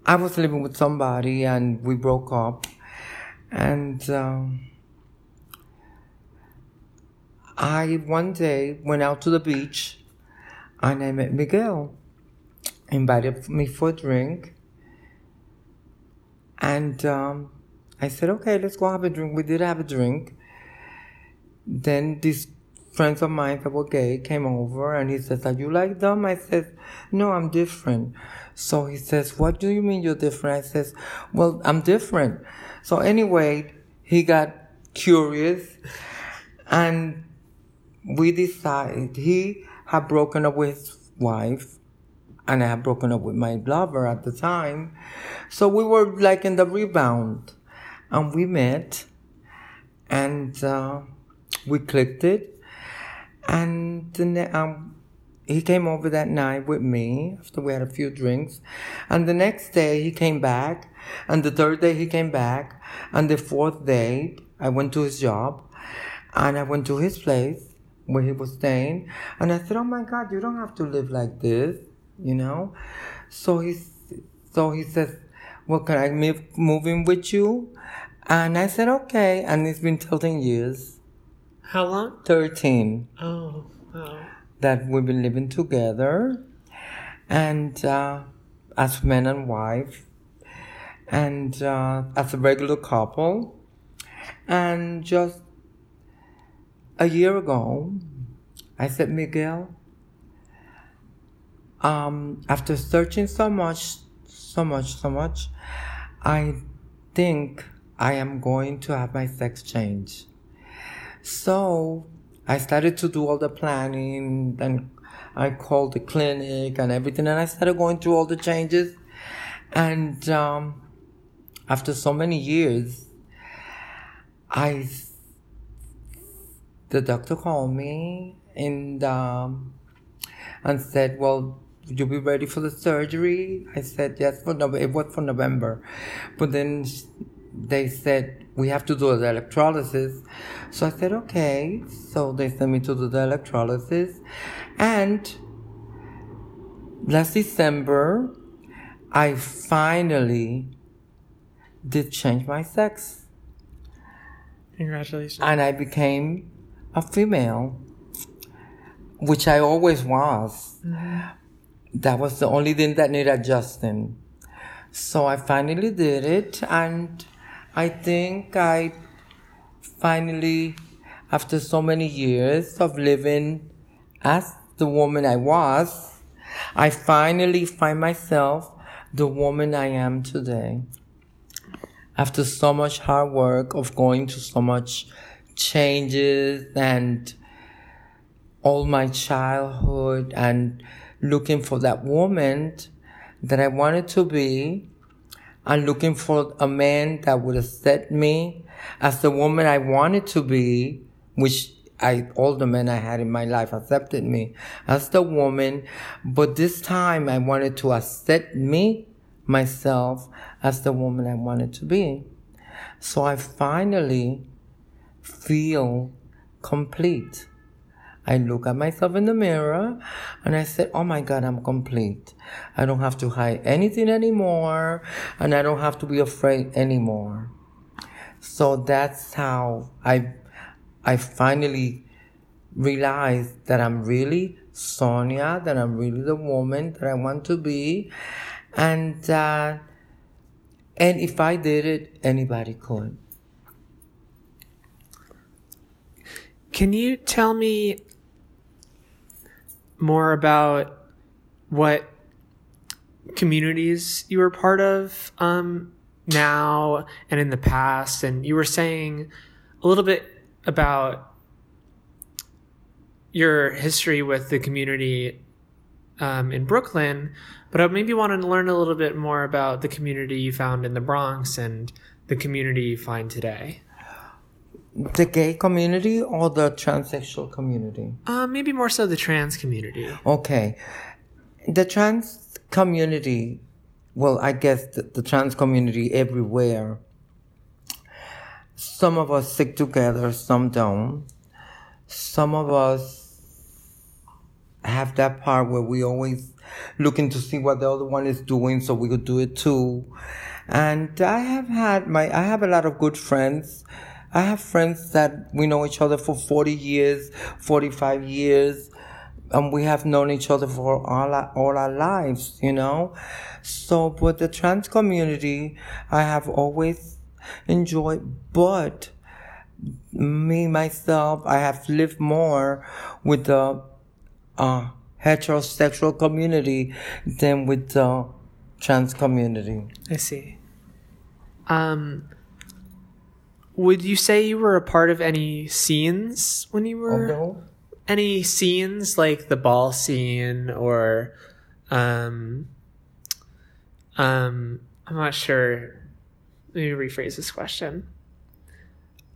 Speaker 2: I was living with somebody and we broke up. And um, I one day went out to the beach and I met Miguel. Invited me for a drink. And um, I said, okay, let's go have a drink. We did have a drink. Then these friends of mine that were gay came over and he says, Are you like them? I said, No, I'm different. So he says, What do you mean you're different? I says, Well, I'm different. So anyway, he got curious and we decided he had broken up with his wife and I had broken up with my lover at the time. So we were like in the rebound and we met and uh, we clicked it and um, he came over that night with me after we had a few drinks. And the next day he came back. And the third day he came back. And the fourth day I went to his job. And I went to his place where he was staying. And I said, Oh my God, you don't have to live like this, you know? So he, so he says, Well, can I move, move in with you? And I said, Okay. And it's been 13 years.
Speaker 1: How long?
Speaker 2: 13.
Speaker 1: Oh, wow
Speaker 2: that we've been living together and uh, as man and wife and uh, as a regular couple And just a year ago, I said, Miguel, um, after searching so much, so much, so much, I think I am going to have my sex change. So I started to do all the planning and I called the clinic and everything and I started going through all the changes. And um, after so many years, I the doctor called me and um, and said, "Well, you be ready for the surgery?" I said, "Yes." For November, it was for November, but then they said we have to do the electrolysis. So I said, "Okay." So they sent me to do the electrolysis, and last December, I finally did change my sex.
Speaker 1: Congratulations.
Speaker 2: And I became a female, which I always was. Mm-hmm. That was the only thing that needed adjusting. So I finally did it, and I think I finally, after so many years of living as the woman I was, I finally find myself the woman I am today. After so much hard work of going to so much changes and all my childhood and looking for that woman that I wanted to be and looking for a man that would accept me as the woman I wanted to be, which I, all the men I had in my life accepted me as the woman. But this time I wanted to accept me, myself, as the woman I wanted to be. So I finally feel complete. I look at myself in the mirror and I said, Oh my God, I'm complete. I don't have to hide anything anymore and I don't have to be afraid anymore. So that's how I, I finally realized that I'm really Sonia, that I'm really the woman that I want to be. And, uh, and if I did it, anybody could.
Speaker 1: Can you tell me more about what communities you were part of um, now and in the past? And you were saying a little bit about your history with the community um, in Brooklyn, but I maybe want to learn a little bit more about the community you found in the Bronx and the community you find today.
Speaker 2: The gay community or the transsexual community?
Speaker 1: Uh, maybe more so the trans community.
Speaker 2: Okay. The trans community, well, I guess the, the trans community everywhere. Some of us stick together, some don't. Some of us have that part where we always looking to see what the other one is doing so we could do it too. And I have had my, I have a lot of good friends I have friends that we know each other for 40 years, 45 years, and we have known each other for all our, all our lives, you know? So, with the trans community, I have always enjoyed, but me, myself, I have lived more with the, uh, heterosexual community than with the trans community.
Speaker 1: I see. Um, would you say you were a part of any scenes when you were
Speaker 2: oh, no?
Speaker 1: any scenes like the ball scene or um um I'm not sure. Let me rephrase this question.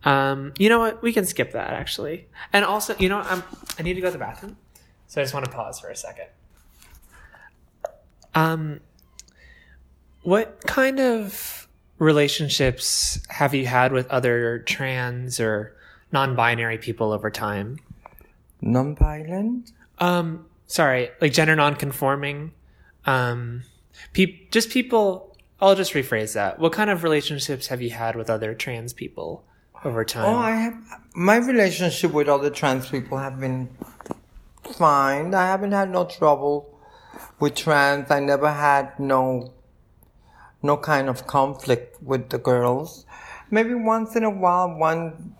Speaker 1: Um, you know what? We can skip that actually. And also, you know, I'm I need to go to the bathroom, so I just want to pause for a second. Um, what kind of relationships have you had with other trans or non-binary people over time?
Speaker 2: Non-violent?
Speaker 1: Um, sorry, like gender non-conforming. Um, pe- just people. I'll just rephrase that. What kind of relationships have you had with other trans people over time?
Speaker 2: Oh, I have. My relationship with other trans people have been fine. I haven't had no trouble with trans. I never had no no kind of conflict with the girls. maybe once in a while, one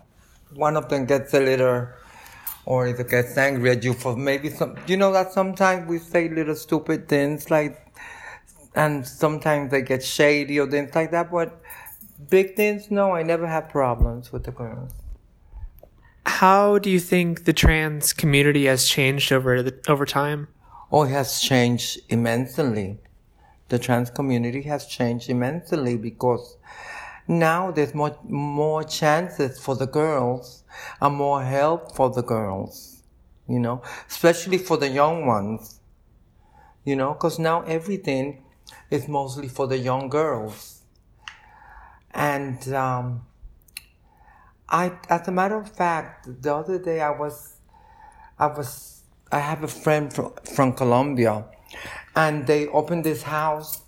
Speaker 2: one of them gets a little, or either gets angry at you for maybe some. You know that sometimes we say little stupid things like, and sometimes they get shady or things like that. But big things, no, I never have problems with the girls.
Speaker 1: How do you think the trans community has changed over the, over time?
Speaker 2: Oh, it has changed immensely. The trans community has changed immensely because now there's more, more chances for the girls and more help for the girls, you know, especially for the young ones, you know, because now everything is mostly for the young girls. And, um, I, as a matter of fact, the other day I was, I was, I have a friend from, from Colombia and they opened this house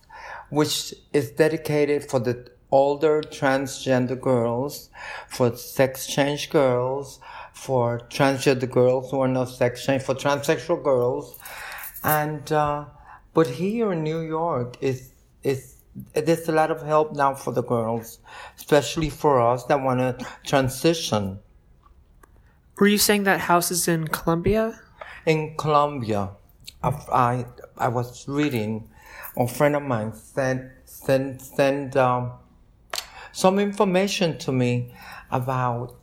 Speaker 2: which is dedicated for the older transgender girls, for sex change girls, for transgender girls who are not sex change, for transsexual girls. And, uh, but here in New York is, is there's a lot of help now for the girls, especially for us that want to transition.
Speaker 1: Were you saying that house is in Colombia?
Speaker 2: In Colombia, I, I, was reading, a friend of mine sent, sent, sent um, some information to me about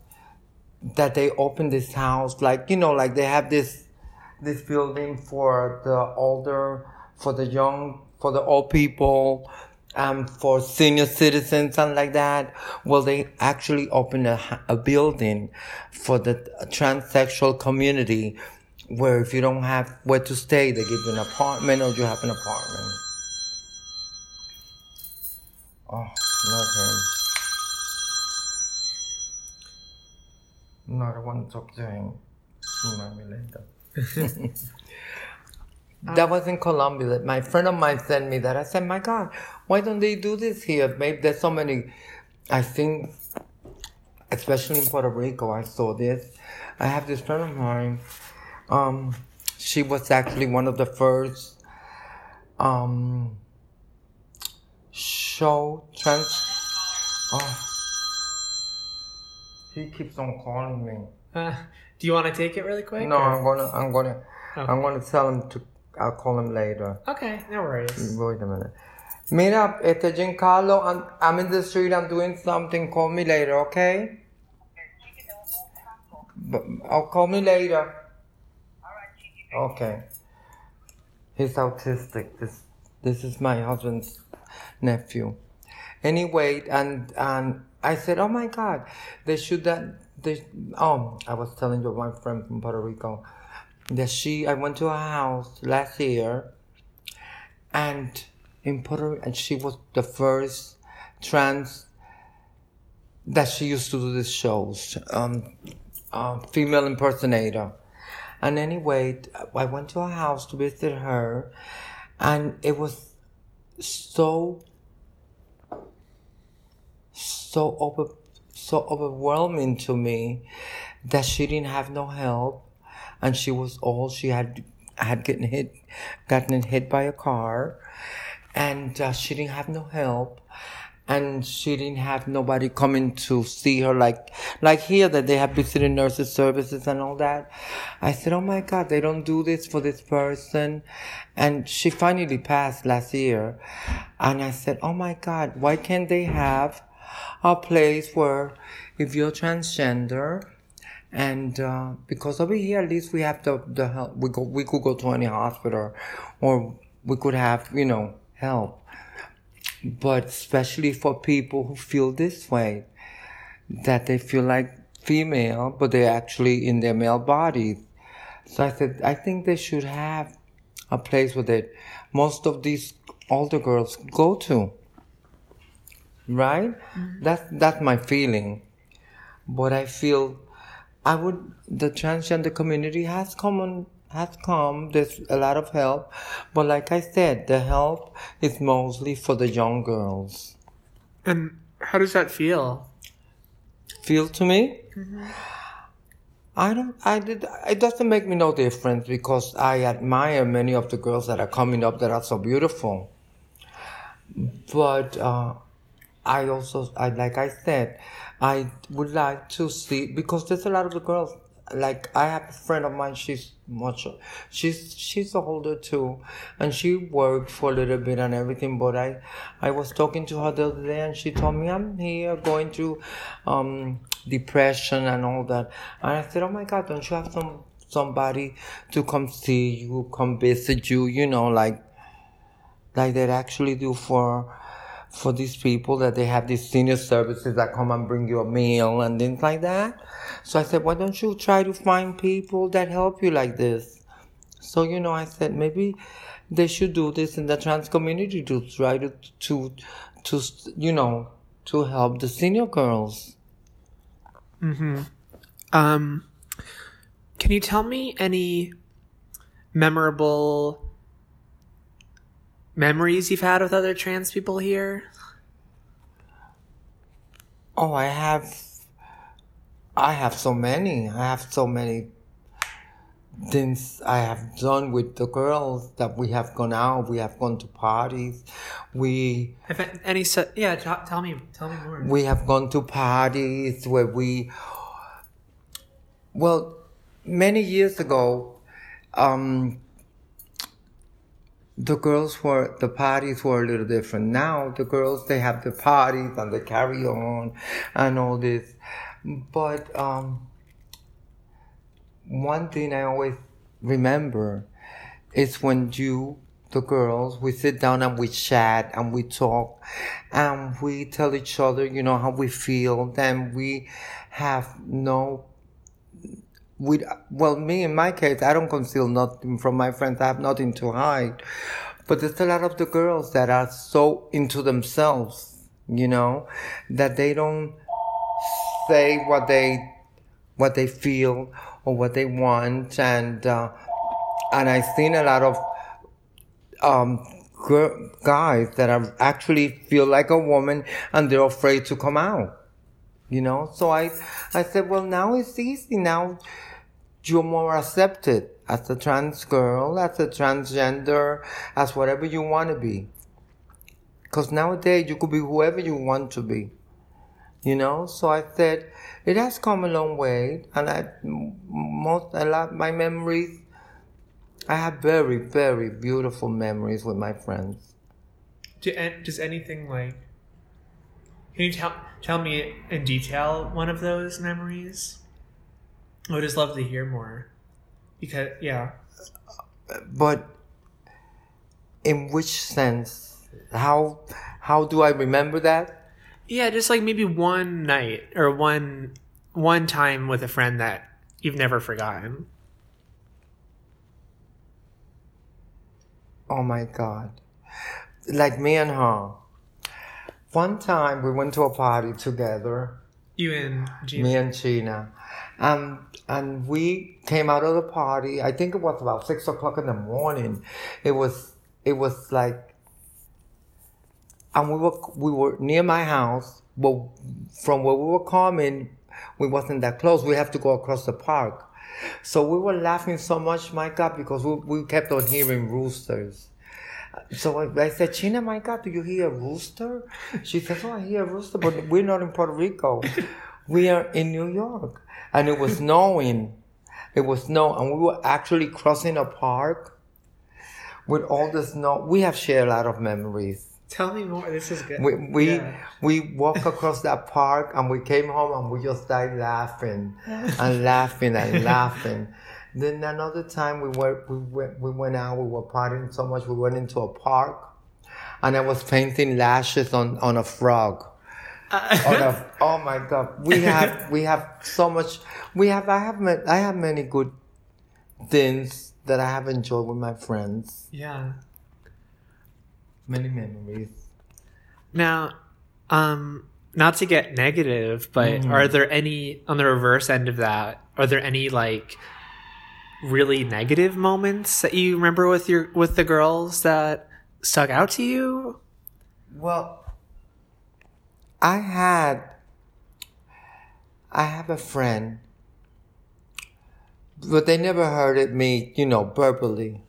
Speaker 2: that they opened this house, like, you know, like they have this, this building for the older, for the young, for the old people, um, for senior citizens, something like that. Well, they actually opened a, a building for the transsexual community where if you don't have where to stay, they give you an apartment or you have an apartment. Oh, not him. No, I don't want to talk to him. Remind me later. *laughs* that was in Colombia. That my friend of mine sent me that. I said, "My God, why don't they do this here? Maybe there's so many. I think, especially in Puerto Rico, I saw this. I have this friend of mine. Um, she was actually one of the first um, show trans. Oh, he keeps on calling me.
Speaker 1: Uh, do you want to take it really quick?
Speaker 2: No,
Speaker 1: or-
Speaker 2: I'm gonna, I'm gonna,
Speaker 1: Oh.
Speaker 2: I'm gonna tell him to. I'll call him later.
Speaker 1: Okay, no worries.
Speaker 2: Wait a minute. Mira, este Giancarlo, I'm, I'm in the street, I'm doing something, call me later, okay? But, I'll call me later. Okay. He's autistic. This, this is my husband's nephew. Anyway, and, and I said, oh my God, they should that, they, oh, I was telling you my friend from Puerto Rico that she, I went to her house last year and in Puerto and she was the first trans that she used to do these shows, um, uh, female impersonator. And anyway, I went to her house to visit her, and it was so so over so overwhelming to me that she didn't have no help and she was all she had had gotten hit gotten hit by a car and uh, she didn't have no help and she didn't have nobody coming to see her like like here that they have visiting nurses services and all that. I said oh my god they don't do this for this person. And she finally passed last year. And i said oh my god why can't they have a place where if you're transgender and uh, because over here at least we have the the help we go we could go to any hospital or we could have you know help but especially for people who feel this way that they feel like female but they're actually in their male bodies so i said i think they should have a place where they most of these older girls go to. Right? Mm-hmm. That's that's my feeling. But i feel I would, the transgender community has come on, has come, there's a lot of help, but like I said, the help is mostly for the young girls.
Speaker 1: And how does that feel?
Speaker 2: Feel to me? I don't, I did, it doesn't make me no difference because I admire many of the girls that are coming up that are so beautiful. But, uh, I also, I like I said, I would like to see because there's a lot of the girls. Like I have a friend of mine. She's much. She's she's older too, and she worked for a little bit and everything. But I, I was talking to her the other day, and she told me I'm here going through, um, depression and all that. And I said, Oh my God, don't you have some somebody to come see you, come visit you? You know, like, like they actually do for for these people that they have these senior services that come and bring you a meal and things like that. So I said, why don't you try to find people that help you like this? So, you know, I said maybe they should do this in the trans community to try to, to, to, you know, to help the senior girls.
Speaker 1: Mm-hmm. Um, can you tell me any memorable memories you've had with other trans people here?
Speaker 2: Oh, I have. I have so many. I have so many things I have done with the girls that we have gone out. We have gone to parties. We.
Speaker 1: If any, yeah, t- tell me, tell me more.
Speaker 2: We have gone to parties where we. Well, many years ago, um, the girls were the parties were a little different. Now the girls they have the parties and they carry on and all this. But um, one thing I always remember is when you the girls we sit down and we chat and we talk and we tell each other you know how we feel then we have no we well me in my case i don't conceal nothing from my friends. I have nothing to hide. But there's a lot of the girls that are so into themselves you know that they don't say what they what they feel or what they want. And uh, and i've seen a lot of um guys that are actually feel like a woman and they're afraid to come out you know so i i said well now it's easy now you're more accepted as a trans girl, as a transgender, as whatever you want to be. Because nowadays you could be whoever you want to be. You know, so I said it has come a long way, and I most a lot my memories. I have very very beautiful memories with my friends.
Speaker 1: Do, does anything like? Can you tell tell me in detail one of those memories? I would just love to hear more. Because yeah.
Speaker 2: But in which sense? How how do I remember that?
Speaker 1: Yeah, just like maybe one night or one one time with a friend that you've never forgotten.
Speaker 2: Oh my god. Like me and her. One time we went to a party together.
Speaker 1: You and
Speaker 2: Gina. Me and Gina. And and we came out of the party. I think it was about six o'clock in the morning. It was it was like, and we were we were near my house, but from where we were coming, we wasn't that close. We have to go across the park. So we were laughing so much, my God, because we, we kept on hearing roosters. So I, said, Gina, my God, do you hear a rooster? She says, Oh, I hear a rooster, but we're not in Puerto Rico. We are in New York and it was snowing. It was snow, and we were actually crossing a park with all the snow. We have shared a lot of memories.
Speaker 1: Tell me more. This is good.
Speaker 2: We we, yeah. we walked across that park and we came home and we just started laughing and laughing and laughing. Then another time we were we went we went out. We were partying so much. We went into a park, and I was painting lashes on on a frog oh, *laughs* oh my God, we have we have so much. We have I have I have many good things that I have enjoyed with my friends.
Speaker 1: Yeah,
Speaker 2: many memories.
Speaker 1: Now, um, not to get negative, but mm-hmm. are there any on the reverse end of that? Are there any like really negative moments that you remember with your with the girls that stuck out to you?
Speaker 2: Well, I had, I have a friend, but they never heard it me, you know, verbally,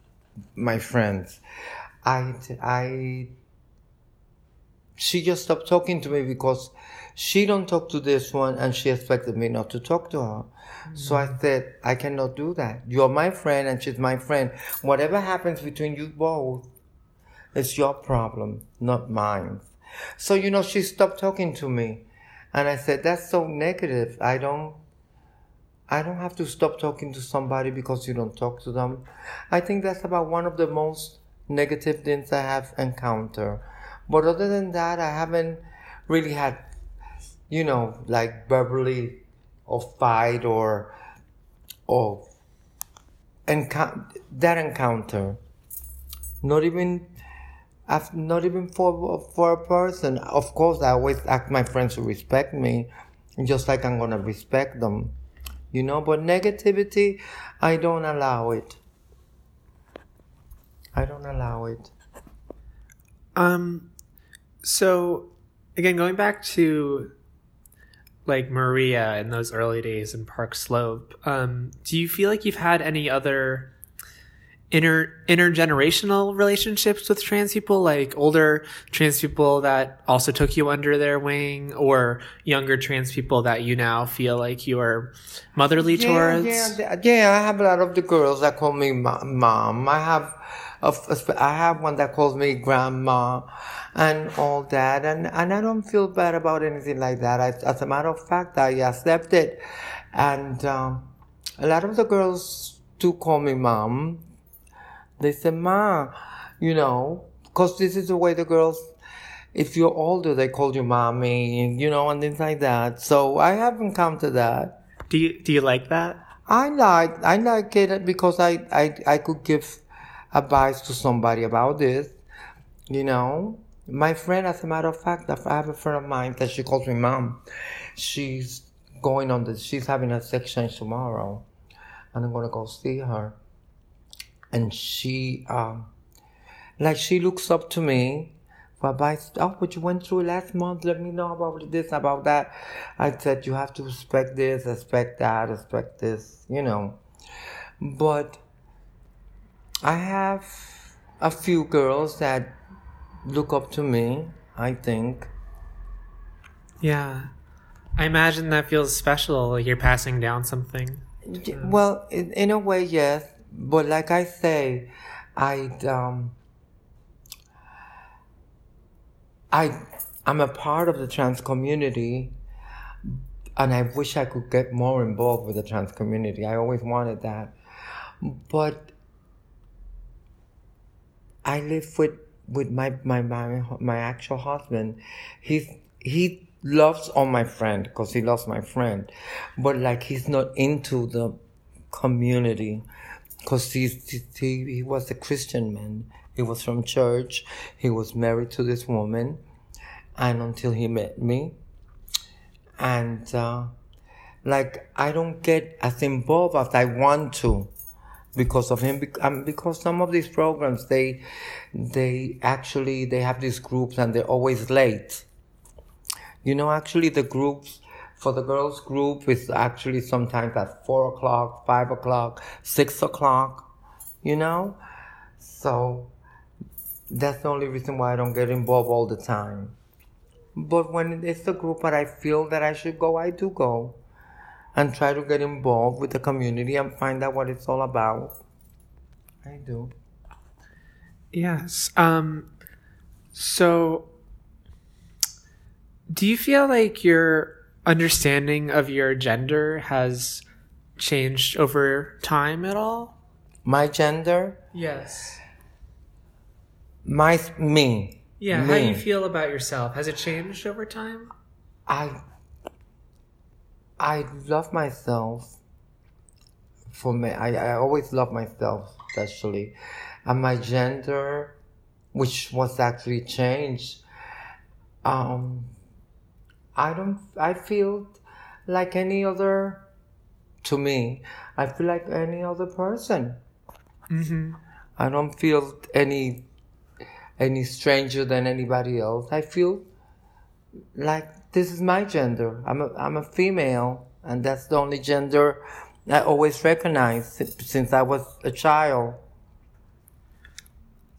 Speaker 2: my friends. I, I, she just stopped talking to me because she don't talk to this one and she expected me not to talk to her. Mm-hmm. So I said, I cannot do that. You're my friend and she's my friend. Whatever happens between you both, it's your problem, not mine. So, you know, she stopped talking to me. And I said, that's so negative. I don't, I don't have to stop talking to somebody because you don't talk to them. I think that's about one of the most negative things I have encountered. But other than that, I haven't really had, you know, like verbally or fight or, or encounter, that encounter. Not even not even for for a person. Of course, I always ask my friends to respect me, just like I'm gonna respect them, you know. But negativity, I don't allow it. I don't allow it.
Speaker 1: Um, so again, going back to like Maria in those early days in Park Slope, um, do you feel like you've had any other inter intergenerational relationships with trans people, like older trans people that also took you under their wing, or younger trans people that you now feel like you are motherly
Speaker 2: yeah,
Speaker 1: towards?
Speaker 2: Yeah, yeah, I have a lot of the girls that call me mom. I have, I have one that calls me grandma, and all that, and and I don't feel bad about anything like that. I, as a matter of fact, I accept it, and um, a lot of the girls do call me mom they say Ma, you know, because this is the way the girls, if you're older, they call you mommy, you know, and things like that. So I have encountered that.
Speaker 1: Do you, do you like that?
Speaker 2: I like, I like it because I, I, I could give advice to somebody about this, you know. My friend, as a matter of fact, I have a friend of mine that she calls me mom. She's going on the, she's having a section tomorrow, and I'm gonna go see her and she um, like she looks up to me for advice. Oh, what you went through last month? Let me know about this, about that. I said you have to respect this, respect that, respect this, you know. But I have a few girls that look up to me. I think.
Speaker 1: Yeah, I imagine that feels special. Like you're passing down something.
Speaker 2: Well, in, in a way, yes but like I say, I um, I I'm a part of the trans community, and I wish I could get more involved with the trans community. I always wanted that, but I live with with my my my, my actual husband. He's he loves all my friend because he loves my friend, but like he's not into the community because he, he, he was a Christian man. He was from church. He was married to this woman, and until he met me, and uh, like I don't get as involved as I want to because of him um, because some of these programs they they actually they have these groups and they're always late you know actually the groups for the girls group is actually sometimes at four o'clock, five o'clock, six o'clock, you know? So that's the only reason why I don't get involved all the time. But when it's a group that I feel that I should go, I do go. And try to get involved with the community and find out what it's all about. I do.
Speaker 1: Yes. Um so do you feel like you're understanding of your gender has changed over time at all?
Speaker 2: My gender?
Speaker 1: Yes.
Speaker 2: My me.
Speaker 1: Yeah,
Speaker 2: me.
Speaker 1: how you feel about yourself has it changed over time?
Speaker 2: I I love myself. For me, I, I always love myself, especially. And my gender, which was actually changed, um, I don't, I feel like any other, to me, I feel like any other person.
Speaker 1: Mm-hmm.
Speaker 2: I don't feel any, any stranger than anybody else. I feel like this is my gender. I'm a, I'm a female and that's the only gender I always recognized since I was a child.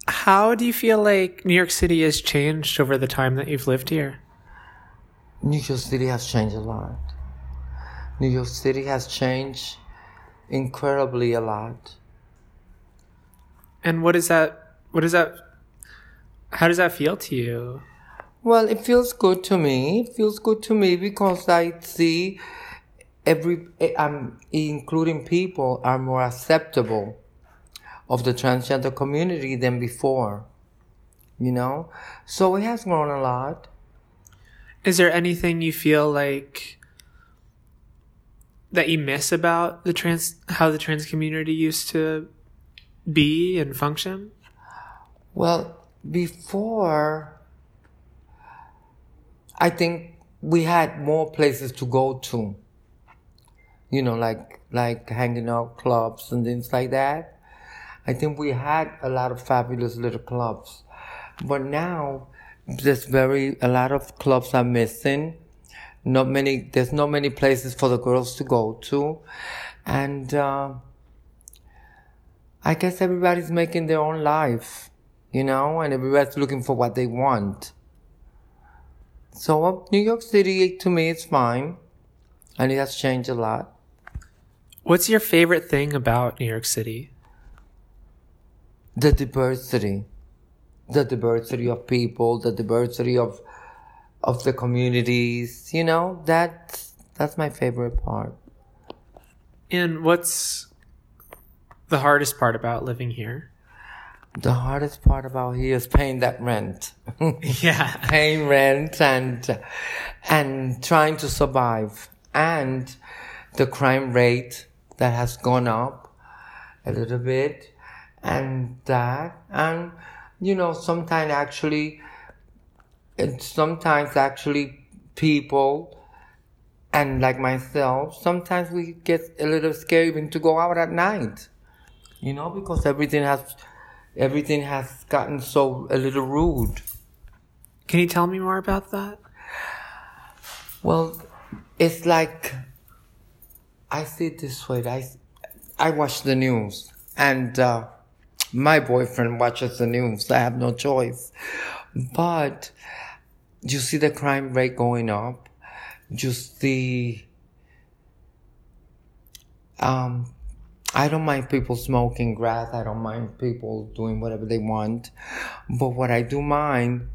Speaker 1: how do you feel like New York City has changed over the time that you've lived here?
Speaker 2: New York City has changed a lot. New York City has changed incredibly a lot.
Speaker 1: And what is that? What is that? How does that feel to you?
Speaker 2: Well, it feels good to me. It feels good to me because I see every, um, including people, are more acceptable of the transgender community than before. You know? So it has grown a lot.
Speaker 1: Is there anything you feel like that you miss about the trans how the trans community used to be and function?
Speaker 2: Well, before I think we had more places to go to. You know, like like hanging out clubs and things like that. I think we had a lot of fabulous little clubs. But now there's very a lot of clubs are missing. Not many there's not many places for the girls to go to. And uh, I guess everybody's making their own life, you know, and everybody's looking for what they want. So uh, New York City to me is fine, and it has changed a lot.
Speaker 1: What's your favorite thing about New York City?
Speaker 2: The diversity, the diversity of people, the diversity of of the communities. You know, that's that's my favorite part.
Speaker 1: And what's the hardest part about living here?
Speaker 2: The hardest part about here is paying that rent. *laughs*
Speaker 1: Yeah.
Speaker 2: paying rent and and trying to survive and the crime rate that has gone up a little bit and that and you know sometimes actually and sometimes actually people and like myself sometimes we get a little scared even to go out at night you know because everything has everything has gotten so a little rude
Speaker 1: Can you tell me more about that?
Speaker 2: Well, it's like I see it this way. I I watch the news, and uh, my boyfriend watches the news. I have no choice. But you see the crime rate going up. You see. Um, I don't mind people smoking grass. I don't mind people doing whatever they want. But what I do mind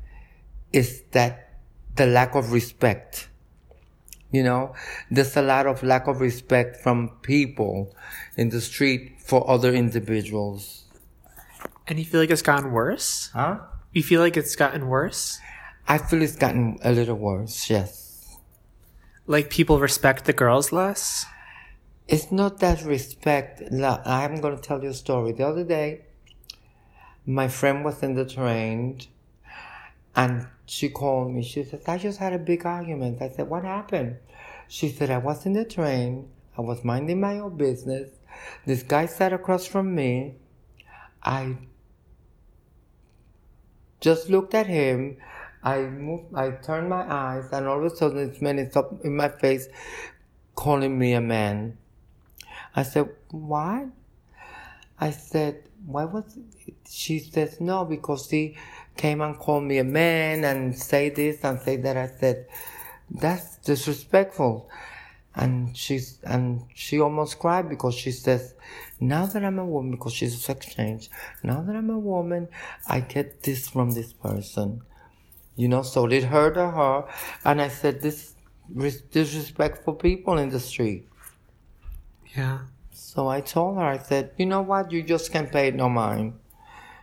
Speaker 2: is that the lack of respect. You know, there's a lot of lack of respect from people in the street for other individuals.
Speaker 1: And you feel like it's gotten worse?
Speaker 2: Huh?
Speaker 1: You feel like it's gotten worse?
Speaker 2: I feel it's gotten a little worse, yes.
Speaker 1: Like people respect the girls less?
Speaker 2: It's not that respect. I'm going to tell you a story. The other day, my friend was in the train and she called me. She said, I just had a big argument. I said, What happened? She said, I was in the train. I was minding my own business. This guy sat across from me. I just looked at him. I moved, I turned my eyes, and all of a sudden, this man is up in my face calling me a man. I said, What? I said, Why was it? She says, No, because he came and called me a man and say this and say that. I said, That's disrespectful. And she's and she almost cried because she says, Now that I'm a woman, because she's a sex change, now that I'm a woman, I get this from this person. You know, so it hurt her. And I said, This disrespectful people in the street.
Speaker 1: Yeah.
Speaker 2: So I told her, I said, you know what? You just can't pay no mind.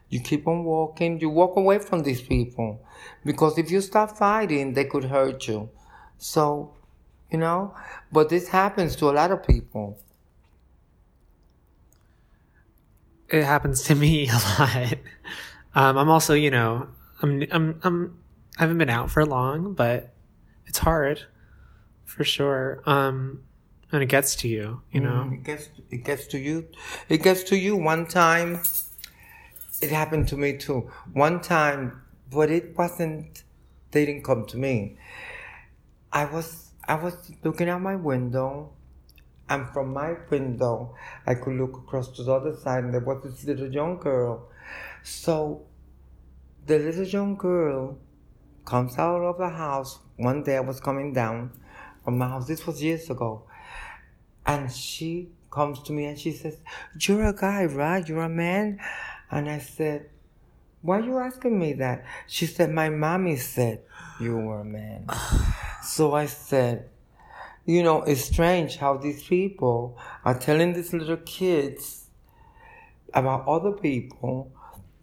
Speaker 2: You keep on walking. You walk away from these people. Because if you start fighting, they could hurt you. So, you know, but this happens to a lot of people.
Speaker 1: It happens to *laughs* me a lot. Um, I'm also, you know, I'm, I'm, I'm, I haven't been out for long, but it's hard for sure. Um, and it gets to you, you know.
Speaker 2: Mm, it gets, it gets to you. It gets to you. One time, it happened to me too. One time, but it wasn't, they didn't come to me. I was, I was looking out my window, and from my window, I could look across to the other side, and there was this little young girl. So the little young girl comes out of the house. One day I was coming down from my house. This was years ago. And she comes to me and she says, You're a guy, right? You're a man? And I said, Why are you asking me that? She said, My mommy said you were a man. *sighs* so I said, You know, it's strange how these people are telling these little kids about other people.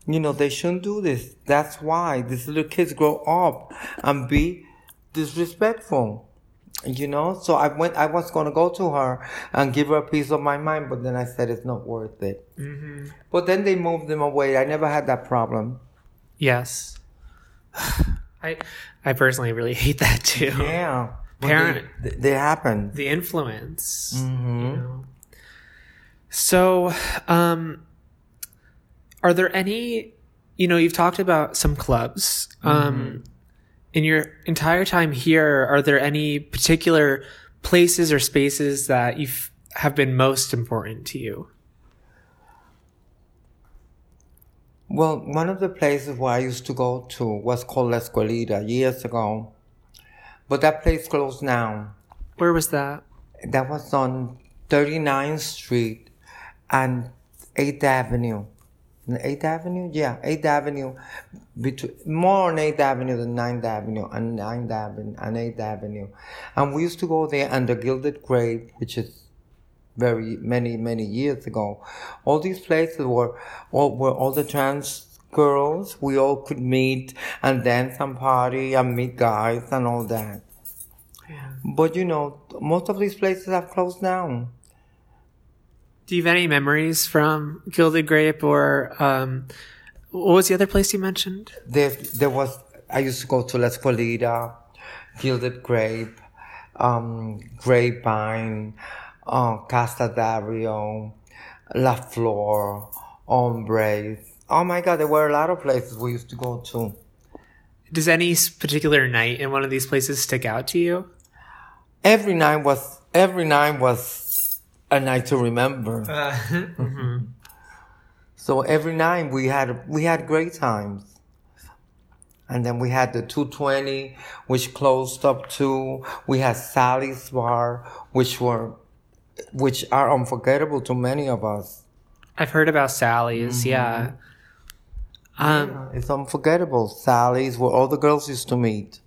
Speaker 2: You know, they shouldn't do this. That's why these little kids grow up and be disrespectful you know? So i went i was going to go to her and give her a piece of my mind but then i said it's not worth it. Mm-hmm. but then they moved them away. I never had that problem.
Speaker 1: Yes. *sighs* I i personally really hate that too.
Speaker 2: Yeah.
Speaker 1: Parent
Speaker 2: they, they, happen.
Speaker 1: The influence mm-hmm. you know? so um are there any you know you've talked about some clubs. Um mm-hmm in your entire time here, are there any particular places or spaces that you have been most important to you?
Speaker 2: Well, one of the places where I used to go to was called La Escuelita years ago, but that place closed now.
Speaker 1: Where was that?
Speaker 2: That was on 39th Street and 8th Avenue. 8th Avenue? Yeah, 8th Avenue. Between, more on 8th Avenue than 9th Avenue and 9th Avenue and 8th Avenue. And we used to go there under Gilded Grape, which is very many, many years ago. All these places were all, were all the trans girls. We all could meet and dance and party and meet guys and all that. Yeah. But you know, most of these places have closed down.
Speaker 1: Do you have any memories from Gilded Grape or um, what was the other place you mentioned?
Speaker 2: There, there was. I used to go to La Escuelita, Gilded Grape, um, Grapevine, uh, Casa Dario, La Flor, Hombres. Oh my God, there were a lot of places we used to go to.
Speaker 1: Does any particular night in one of these places stick out to you?
Speaker 2: Every night was every night was a night to remember. Uh, *laughs* mm-hmm. So every night we had we had great times. And then we had the 220, which closed up too. We had Sally's Bar, which were, which are unforgettable to many of us.
Speaker 1: I've heard about Sally's, mm-hmm. yeah.
Speaker 2: Um, yeah, it's unforgettable. Sally's, where all the girls used to meet.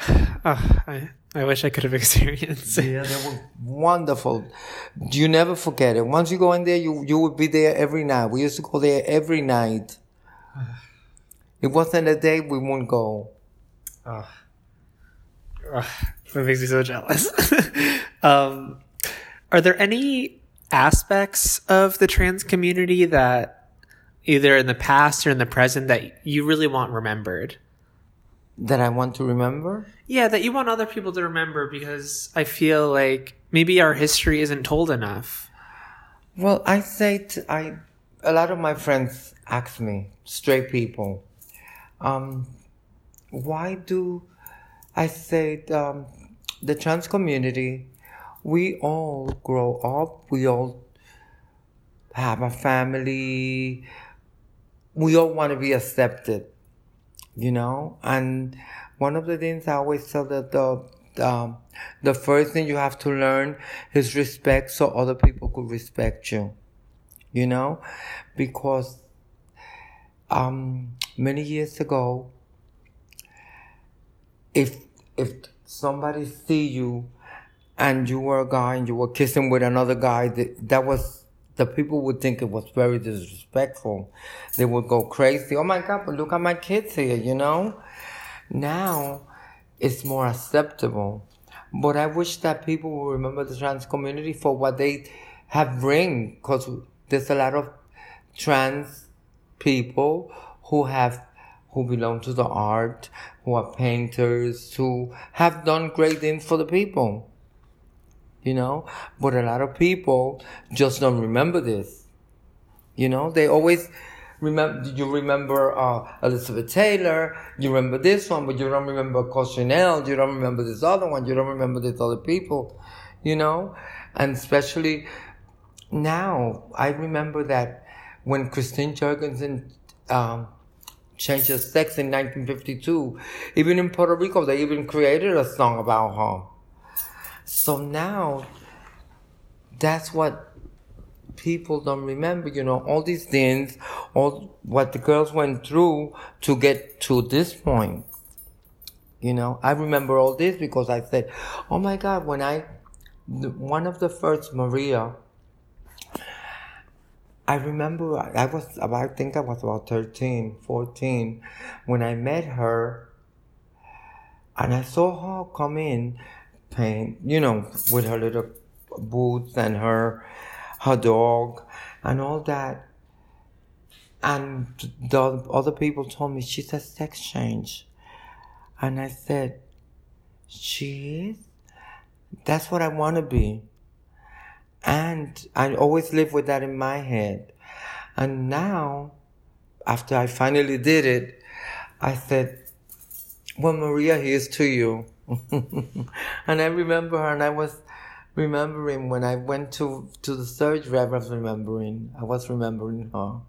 Speaker 2: *sighs*
Speaker 1: Oh, I, I wish I could have *laughs* experienced
Speaker 2: it. Yeah, they were wonderful. You never forget it. Once you go in there, you you would be there every night. We used to go there every night. it wasn't a day we wouldn't go.
Speaker 1: Oh. Oh, that makes me so jealous. *laughs* um, are there any aspects of the trans community that either in the past or in the present that you really want remembered?
Speaker 2: That I want to remember?
Speaker 1: Yeah, that you want other people to remember because I feel like maybe our history isn't told enough.
Speaker 2: Well, I say to, I a lot of my friends ask me, straight people, um, why do I say um, the trans community? We all grow up. We all have a family. We all want to be accepted you know? And one of the things i always tell that the um, the first thing you have to learn is respect so other people could respect you you know? Because um, many years ago if if somebody see you and you were a guy and you were kissing with another guy that, that was the people would think it was very disrespectful. They would go crazy. Oh my God, but look at my kids here, you know? Now it's more acceptable. But I wish that people will remember the trans community for what they have bring, because there's a lot of trans people who have who belong to the art, who are painters, who have done great things for the people you know? But a lot of people just don't remember this. You know, they always remember, you remember uh, Elizabeth Taylor, you remember this one, but you don't remember Chanel, you don't remember this other one, you don't remember these other people, you know? And especially now, I remember that when Christine Jorgensen um, changed her sex in 1952. Even in Puerto Rico, they even created a song about her. So now, that's what people don't remember, you know, all these things, all what the girls went through to get to this point. You know, I remember all this because I said, oh my God, when I, one of the first Maria, I remember I was about, I think I was about 13, 14 when I met her and I saw her come in paying, you know, with her little boots and her, her dog and all that. And the other people told me she's a sex change. And I said, she is? That's what I want to be. And I always live with that in my head. And now, after I finally did it, I said, well, Maria, here's to you. *laughs* and I remember her and I was remembering when I went to, to the surgery, I was remembering, I was remembering her.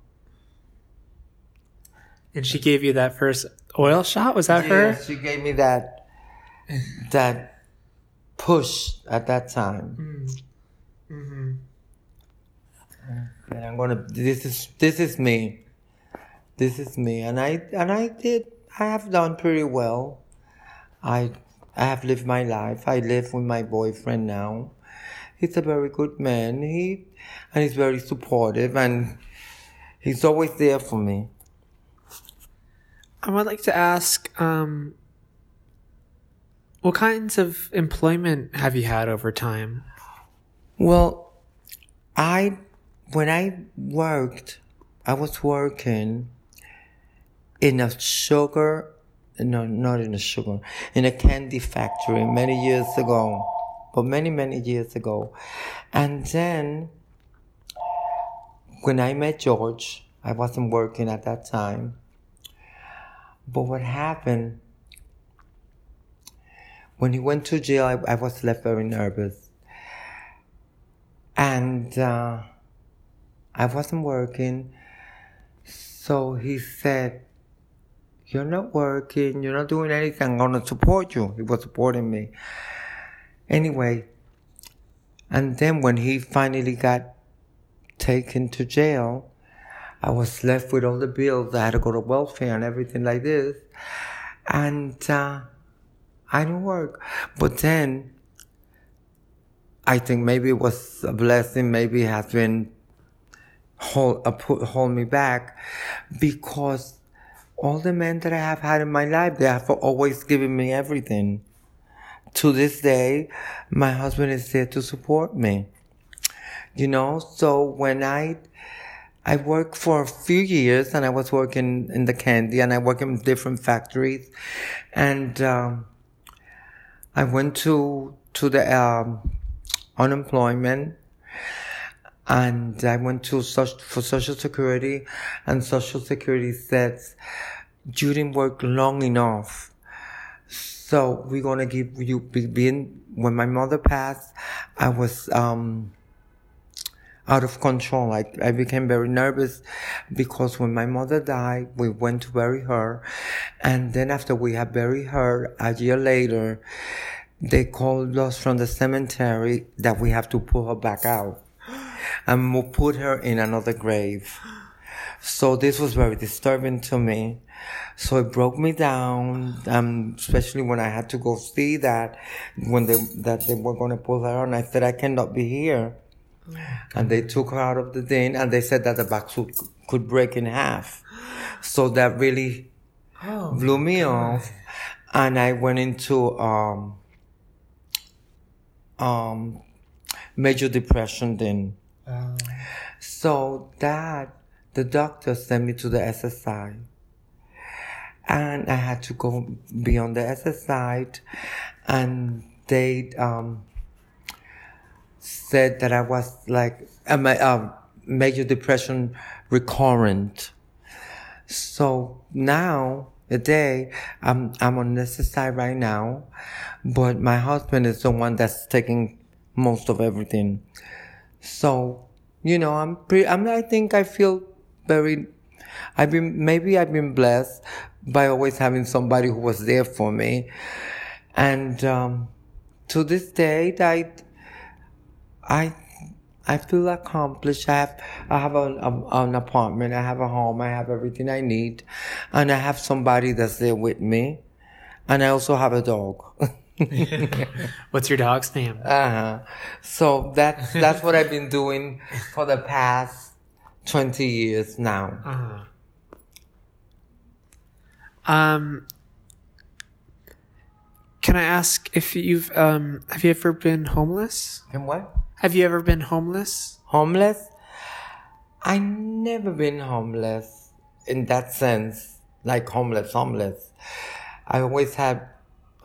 Speaker 1: And she gave you that first oil shot? Was that
Speaker 2: yeah,
Speaker 1: her?
Speaker 2: She gave me that, that push at that time.
Speaker 1: Mm. Mm-hmm.
Speaker 2: And I'm gonna. This is this is me. This is me, and I and I did. I have done pretty well. I I have lived my life. I live with my boyfriend now. He's a very good man. He and he's very supportive, and he's always there for me.
Speaker 1: I would like to ask, um, what kinds of employment have you had over time?
Speaker 2: Well, I, when I worked, I was working in a sugar, no, not in a sugar, in a candy factory many years ago, but many, many years ago. And then when I met George, I wasn't working at that time. But what happened, when he went to jail, I, I was left very nervous and uh, I wasn't working. So he said, You're not working, you're not doing anything, I'm gonna support you. He was supporting me. Anyway, and then when he finally got taken to jail, I was left with all the bills. I had to go to welfare and everything like this. And uh, I didn't work. But then I think maybe it was a blessing, maybe it has been hold, uh, put, hold me back because all the men that I have had in my life, they have always given me everything. To this day, my husband is there to support me. You know, so when I, I worked for a few years and I was working in the candy and I worked in different factories and, um, I went to, to the, um, unemployment and I went to for social security and social security said you didn't work long enough. So we're going to give you, being, when my mother passed, I was, um, out of control. I, I became very nervous because when my mother died, we went to bury her. And then after we had buried her, a year later, they called us from the cemetery that we have to pull her back out and we'll put her in another grave. So this was very disturbing to me. So it broke me down, um, especially when I had to go see that when they that they were going to pull her, and I said I cannot be here. Oh, and they took her out of the den, and they said that the back suit could break in half. So that really oh, blew me God. off, and I went into um, um, major depression then. Oh. So that the doctor sent me to the SSI. And I had to go be on the SSI and they um, said that I was like a major depression recurrent. So now a day. I'm I'm on this side right now, but my husband is the one that's taking most of everything. So, you know, I'm pretty. I'm. I think I feel very I've been, maybe I've been blessed by always having somebody who was there for me. And, um, to this day, I, I, I feel accomplished. I have, I have an, an apartment. I have a home. I have everything I need. And I have somebody that's there with me. And I also have a dog. *laughs* *laughs*
Speaker 1: What's your dog's name?
Speaker 2: Uh-huh. So that's, that's what I've been doing for the past 20 years now.
Speaker 1: Uh-huh. Um, can I ask if you've um have you ever been homeless?
Speaker 2: And what?
Speaker 1: Have you ever been homeless?
Speaker 2: Homeless? I never been homeless in that sense, like homeless, homeless. I always had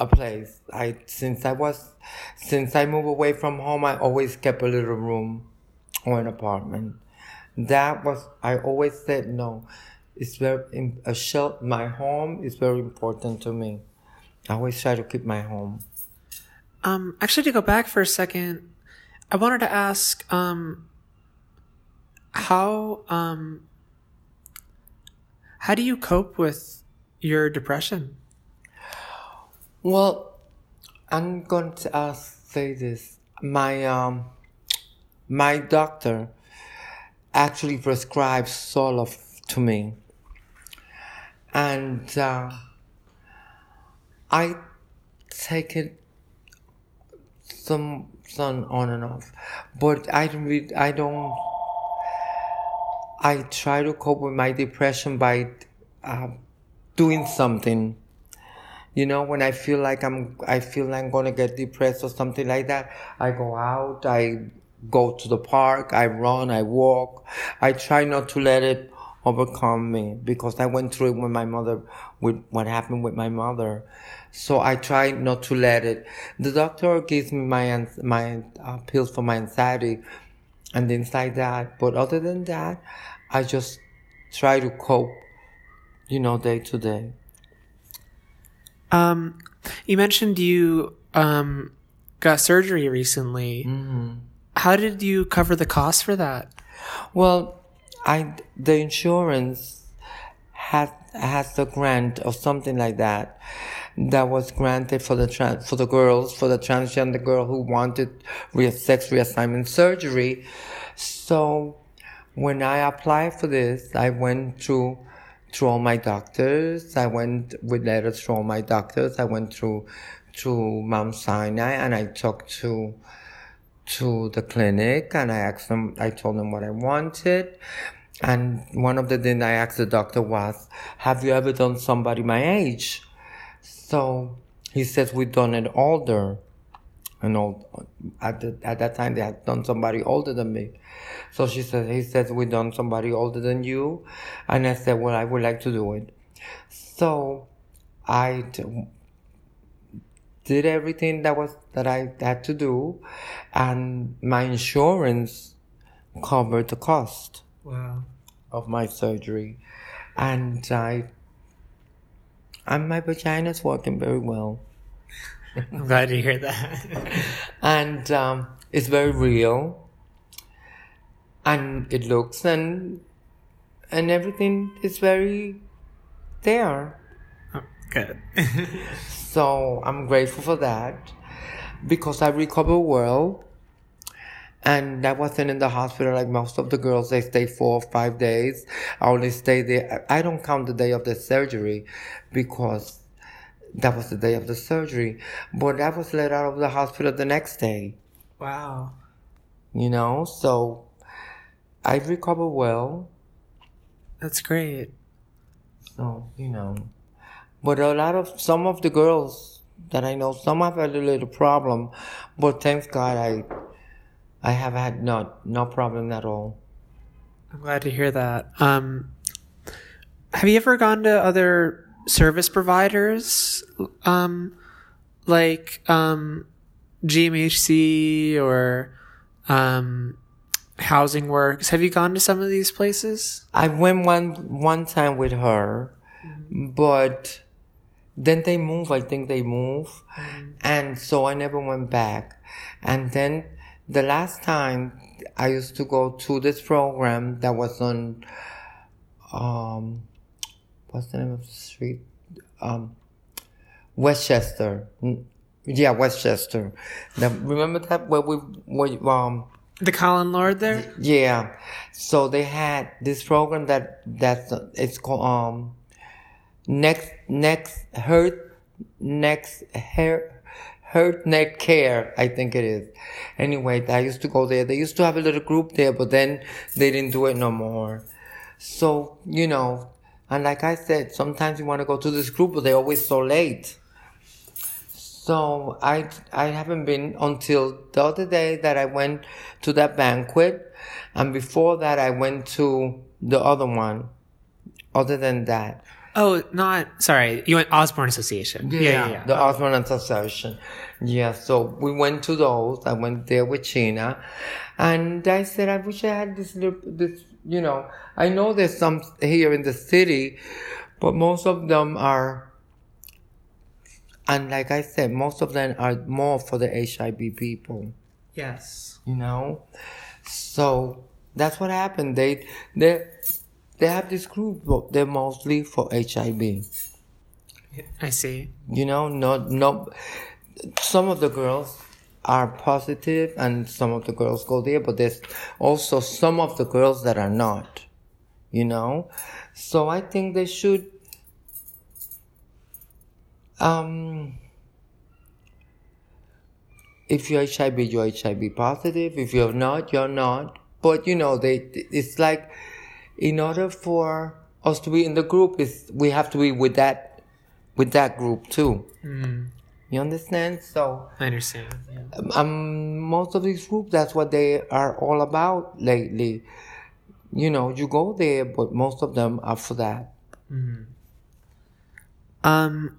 Speaker 2: a place. I since I was since I moved away from home, I always kept a little room or an apartment. That was I always said no. It's very a shelter. My home is very important to me. I always try to keep my home.
Speaker 1: Um, actually, to go back for a second, I wanted to ask, um, how um, how do you cope with your depression?
Speaker 2: Well, I'm going to say this. My um, my doctor actually prescribed Zoloft to me, and uh, I take it some some on and off, but I don't. I don't. I try to cope with my depression by uh, doing something you know, when I feel like I'm, I feel like I'm gonna get depressed or something like that, I go out, I go to the park, I run, I walk. I try not to let it overcome me because I went through it with my mother, with what happened with my mother. So I try not to let it. The doctor gives me my, my uh, pills for my anxiety and things like that. But other than that, I just try to cope, you know, day to day.
Speaker 1: Um, you mentioned you um, got surgery recently. Mm-hmm. How did you cover the cost for that?
Speaker 2: Well, I the insurance had has a grant or something like that that was granted for the trans, for the girls for the transgender girl who wanted re- sex reassignment surgery. So when I applied for this, I went through through all my doctors. I went with letters through all my doctors. I went through to Mount Sinai and I talked to to the clinic and I asked them. I told them what I wanted. And one of the things I asked the doctor was, "Have you ever done somebody my age?" So he says we've done it older, and old at the, at that time they had done somebody older than me. So she said, he says, we done somebody older than you. And I said, well, I would like to do it. So I did everything that was, that I had to do. And my insurance covered the cost.
Speaker 1: Wow.
Speaker 2: Of my surgery. And I, and my vagina's working very well.
Speaker 1: I'm glad to hear that.
Speaker 2: and um, it's very real and it looks and and everything is very there.
Speaker 1: Oh, good. *laughs*
Speaker 2: so I'm grateful for that because I recovered well. And I wasn't in the hospital like most of the girls. They stay four or five days. I only stay there. I don't count the day of the surgery because that was the day of the surgery. But I was let out of the hospital the next day.
Speaker 1: Wow.
Speaker 2: You know, so I recovered well.
Speaker 1: That's great.
Speaker 2: So, you know. But a lot of, some of the girls that I know, some have had a little problem, but thanks God I, I have had not, no problem at all.
Speaker 1: I'm glad to hear that. Um, have you ever gone to other service providers, um, like, um, GMHC or, um, housing works. Have you gone to some of these places?
Speaker 2: I went one one time with her, mm-hmm. but then they move. I think they move, mm-hmm. and so I never went back. And then the last time I used to go to this program that was on um, what's the name of the street? Um, Westchester. Yeah, Westchester. Now, remember that where we where um
Speaker 1: The Colin Lord there?
Speaker 2: yeah. So they had this program that that's it's called um next next hurt next hair hurt neck care I think it is. Anyway, I used to go there. They used to have a little group there, but then they didn't do it no more. So you know, and like I said, sometimes you want to go to this group, but they're always so late. So I I haven't been until the other day that I went to that banquet, and before that I went to the other one. Other than that,
Speaker 1: Oh, not sorry. You went Osborne Association. Yeah, yeah, yeah.
Speaker 2: the Osborne Association. Yeah, so we went to those. I went there with China, and I said I wish I had this little this. You know, I know there's some here in the city, but most of them are. And like I said, most of them are more for the HIV people
Speaker 1: yes.
Speaker 2: you know so that's what happened they they they have this group but they're mostly for hiv
Speaker 1: I see.
Speaker 2: you know not no some of the girls are positive and some of the girls go there but there's also some of the girls that are not you know so i think they should um if you're HIV, you're HIV positive. If you're not, you're not. But you know, they it's like in order for us to be in the group, is we have to be with that with that group too. You understand? So
Speaker 1: I understand.
Speaker 2: Um, most of these groups, that's what they are all about lately. You know, you go there, but most of them are for that.
Speaker 1: Um,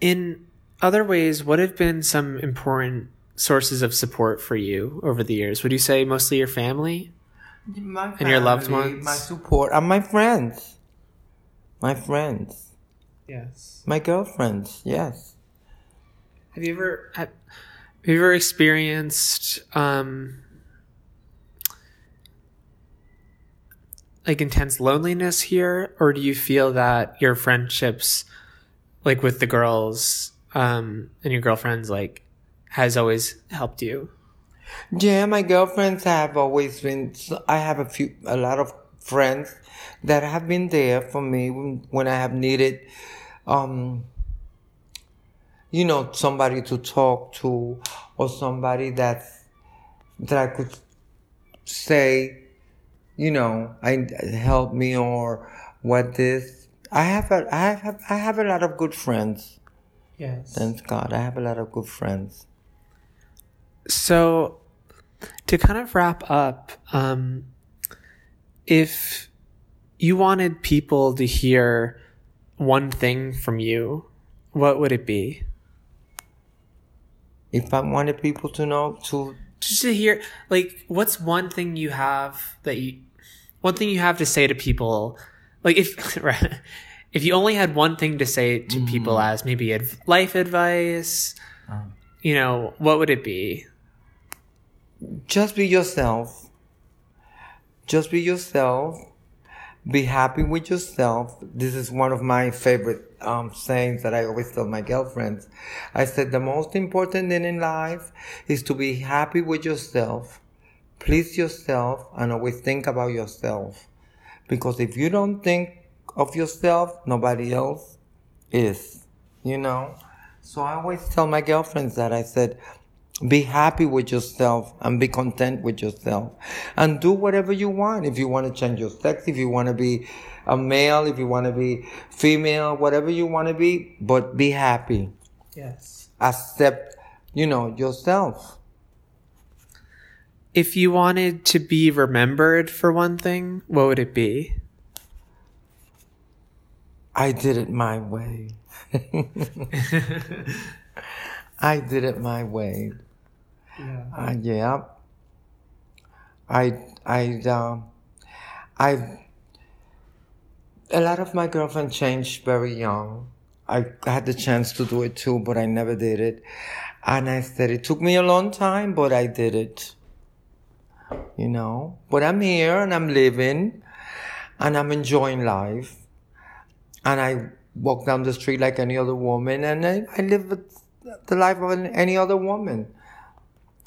Speaker 1: in other ways, what have been some important sources of support for you over the years? Would you say mostly your family?
Speaker 2: My
Speaker 1: And your loved ones?
Speaker 2: my support, and my friends, my friends,
Speaker 1: Yes.
Speaker 2: my girlfriends. Yes.
Speaker 1: Have you ever have, have you ever experienced um like intense loneliness here or do you feel that your friendships like with the girls um and your girlfriends like has always helped you?
Speaker 2: Yeah, my girlfriends have always been. I have a few, a lot of friends that have been there for me when I have needed, um, you know, somebody to talk to or somebody that's that I could say, you know, I help me or what this. I have a, I have, I have a lot of good friends.
Speaker 1: Yes.
Speaker 2: Thank God, I have a lot of good friends.
Speaker 1: So, to kind of wrap up, um, if you wanted people to hear one thing from you, what would it be?
Speaker 2: If I wanted people to know to
Speaker 1: Just to hear, like, what's one thing you have that you, one thing you have to say to people, like, if, *laughs* if you only had one thing to say to mm. people as maybe life advice, uh. you know, what would it be?
Speaker 2: just be yourself. Just be yourself. Be happy with yourself. This is one of my favorite um, sayings that I always tell my girlfriends. I said the most important thing in life is to be happy with yourself, please yourself, and always think about yourself. Because if you don't think of yourself, nobody else is. You know. So I always tell my girlfriends that I said, be happy with yourself and be content with yourself. And do whatever you want. If you want to change your sex if you want to be a male if you want to be female whatever you want to be but be happy.
Speaker 1: Yes.
Speaker 2: accept you know yourself.
Speaker 1: If you wanted to be remembered for one thing, what would it be?
Speaker 2: i did it my way. *laughs* *laughs* I did it my way
Speaker 1: Yeah.
Speaker 2: Uh, yeah. I I um I a lot of my girlfriend changed very young. I had the chance to do it too, but I never did it. And I said it took me a long time, but I did it. You know, but I'm here and I'm living, and I'm enjoying life. And I walk down the street like any other woman, and I, I live the life of any other woman.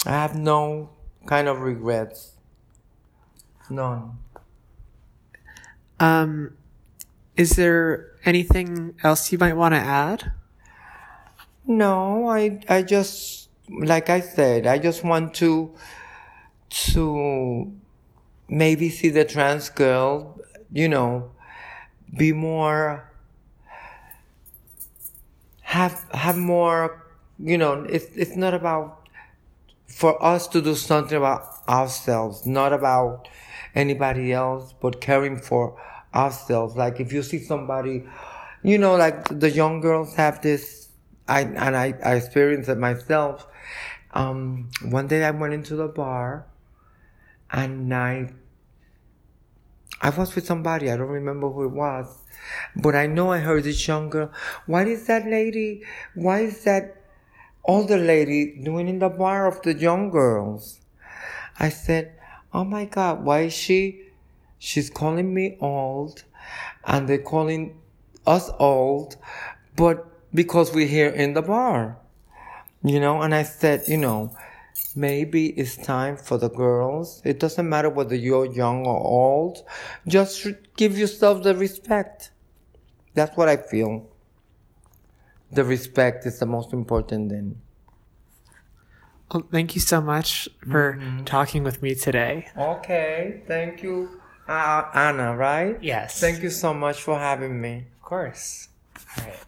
Speaker 2: I have no kind of regrets. None.
Speaker 1: Um, is there anything else you might want to add?
Speaker 2: No, I I just like I said, I just want to to maybe see the trans girl, you know, be more have have more, you know, it's it's not about for us to do something about ourselves, not about anybody else, but caring for ourselves. Like if you see somebody, you know, like the young girls have this, I and I, I experienced it myself. Um, one day I went into the bar, and I, I was with somebody. I don't remember who it was, but I know I heard this young girl. What is that lady? Why is that older lady doing in the bar of the young girls? I said, Oh my God, why is she? She's calling me old and they're calling us old, but because we're here in the bar, you know, and I said, you know, maybe it's time for the girls. It doesn't matter whether you're young or old. Just give yourself the respect. That's what I feel. The respect is the most important thing.
Speaker 1: Well, thank you so much for mm-hmm. talking with me today.
Speaker 2: Okay, thank you, uh, Anna, right?
Speaker 1: Yes.
Speaker 2: Thank you so much for having me.
Speaker 1: Of course. All right.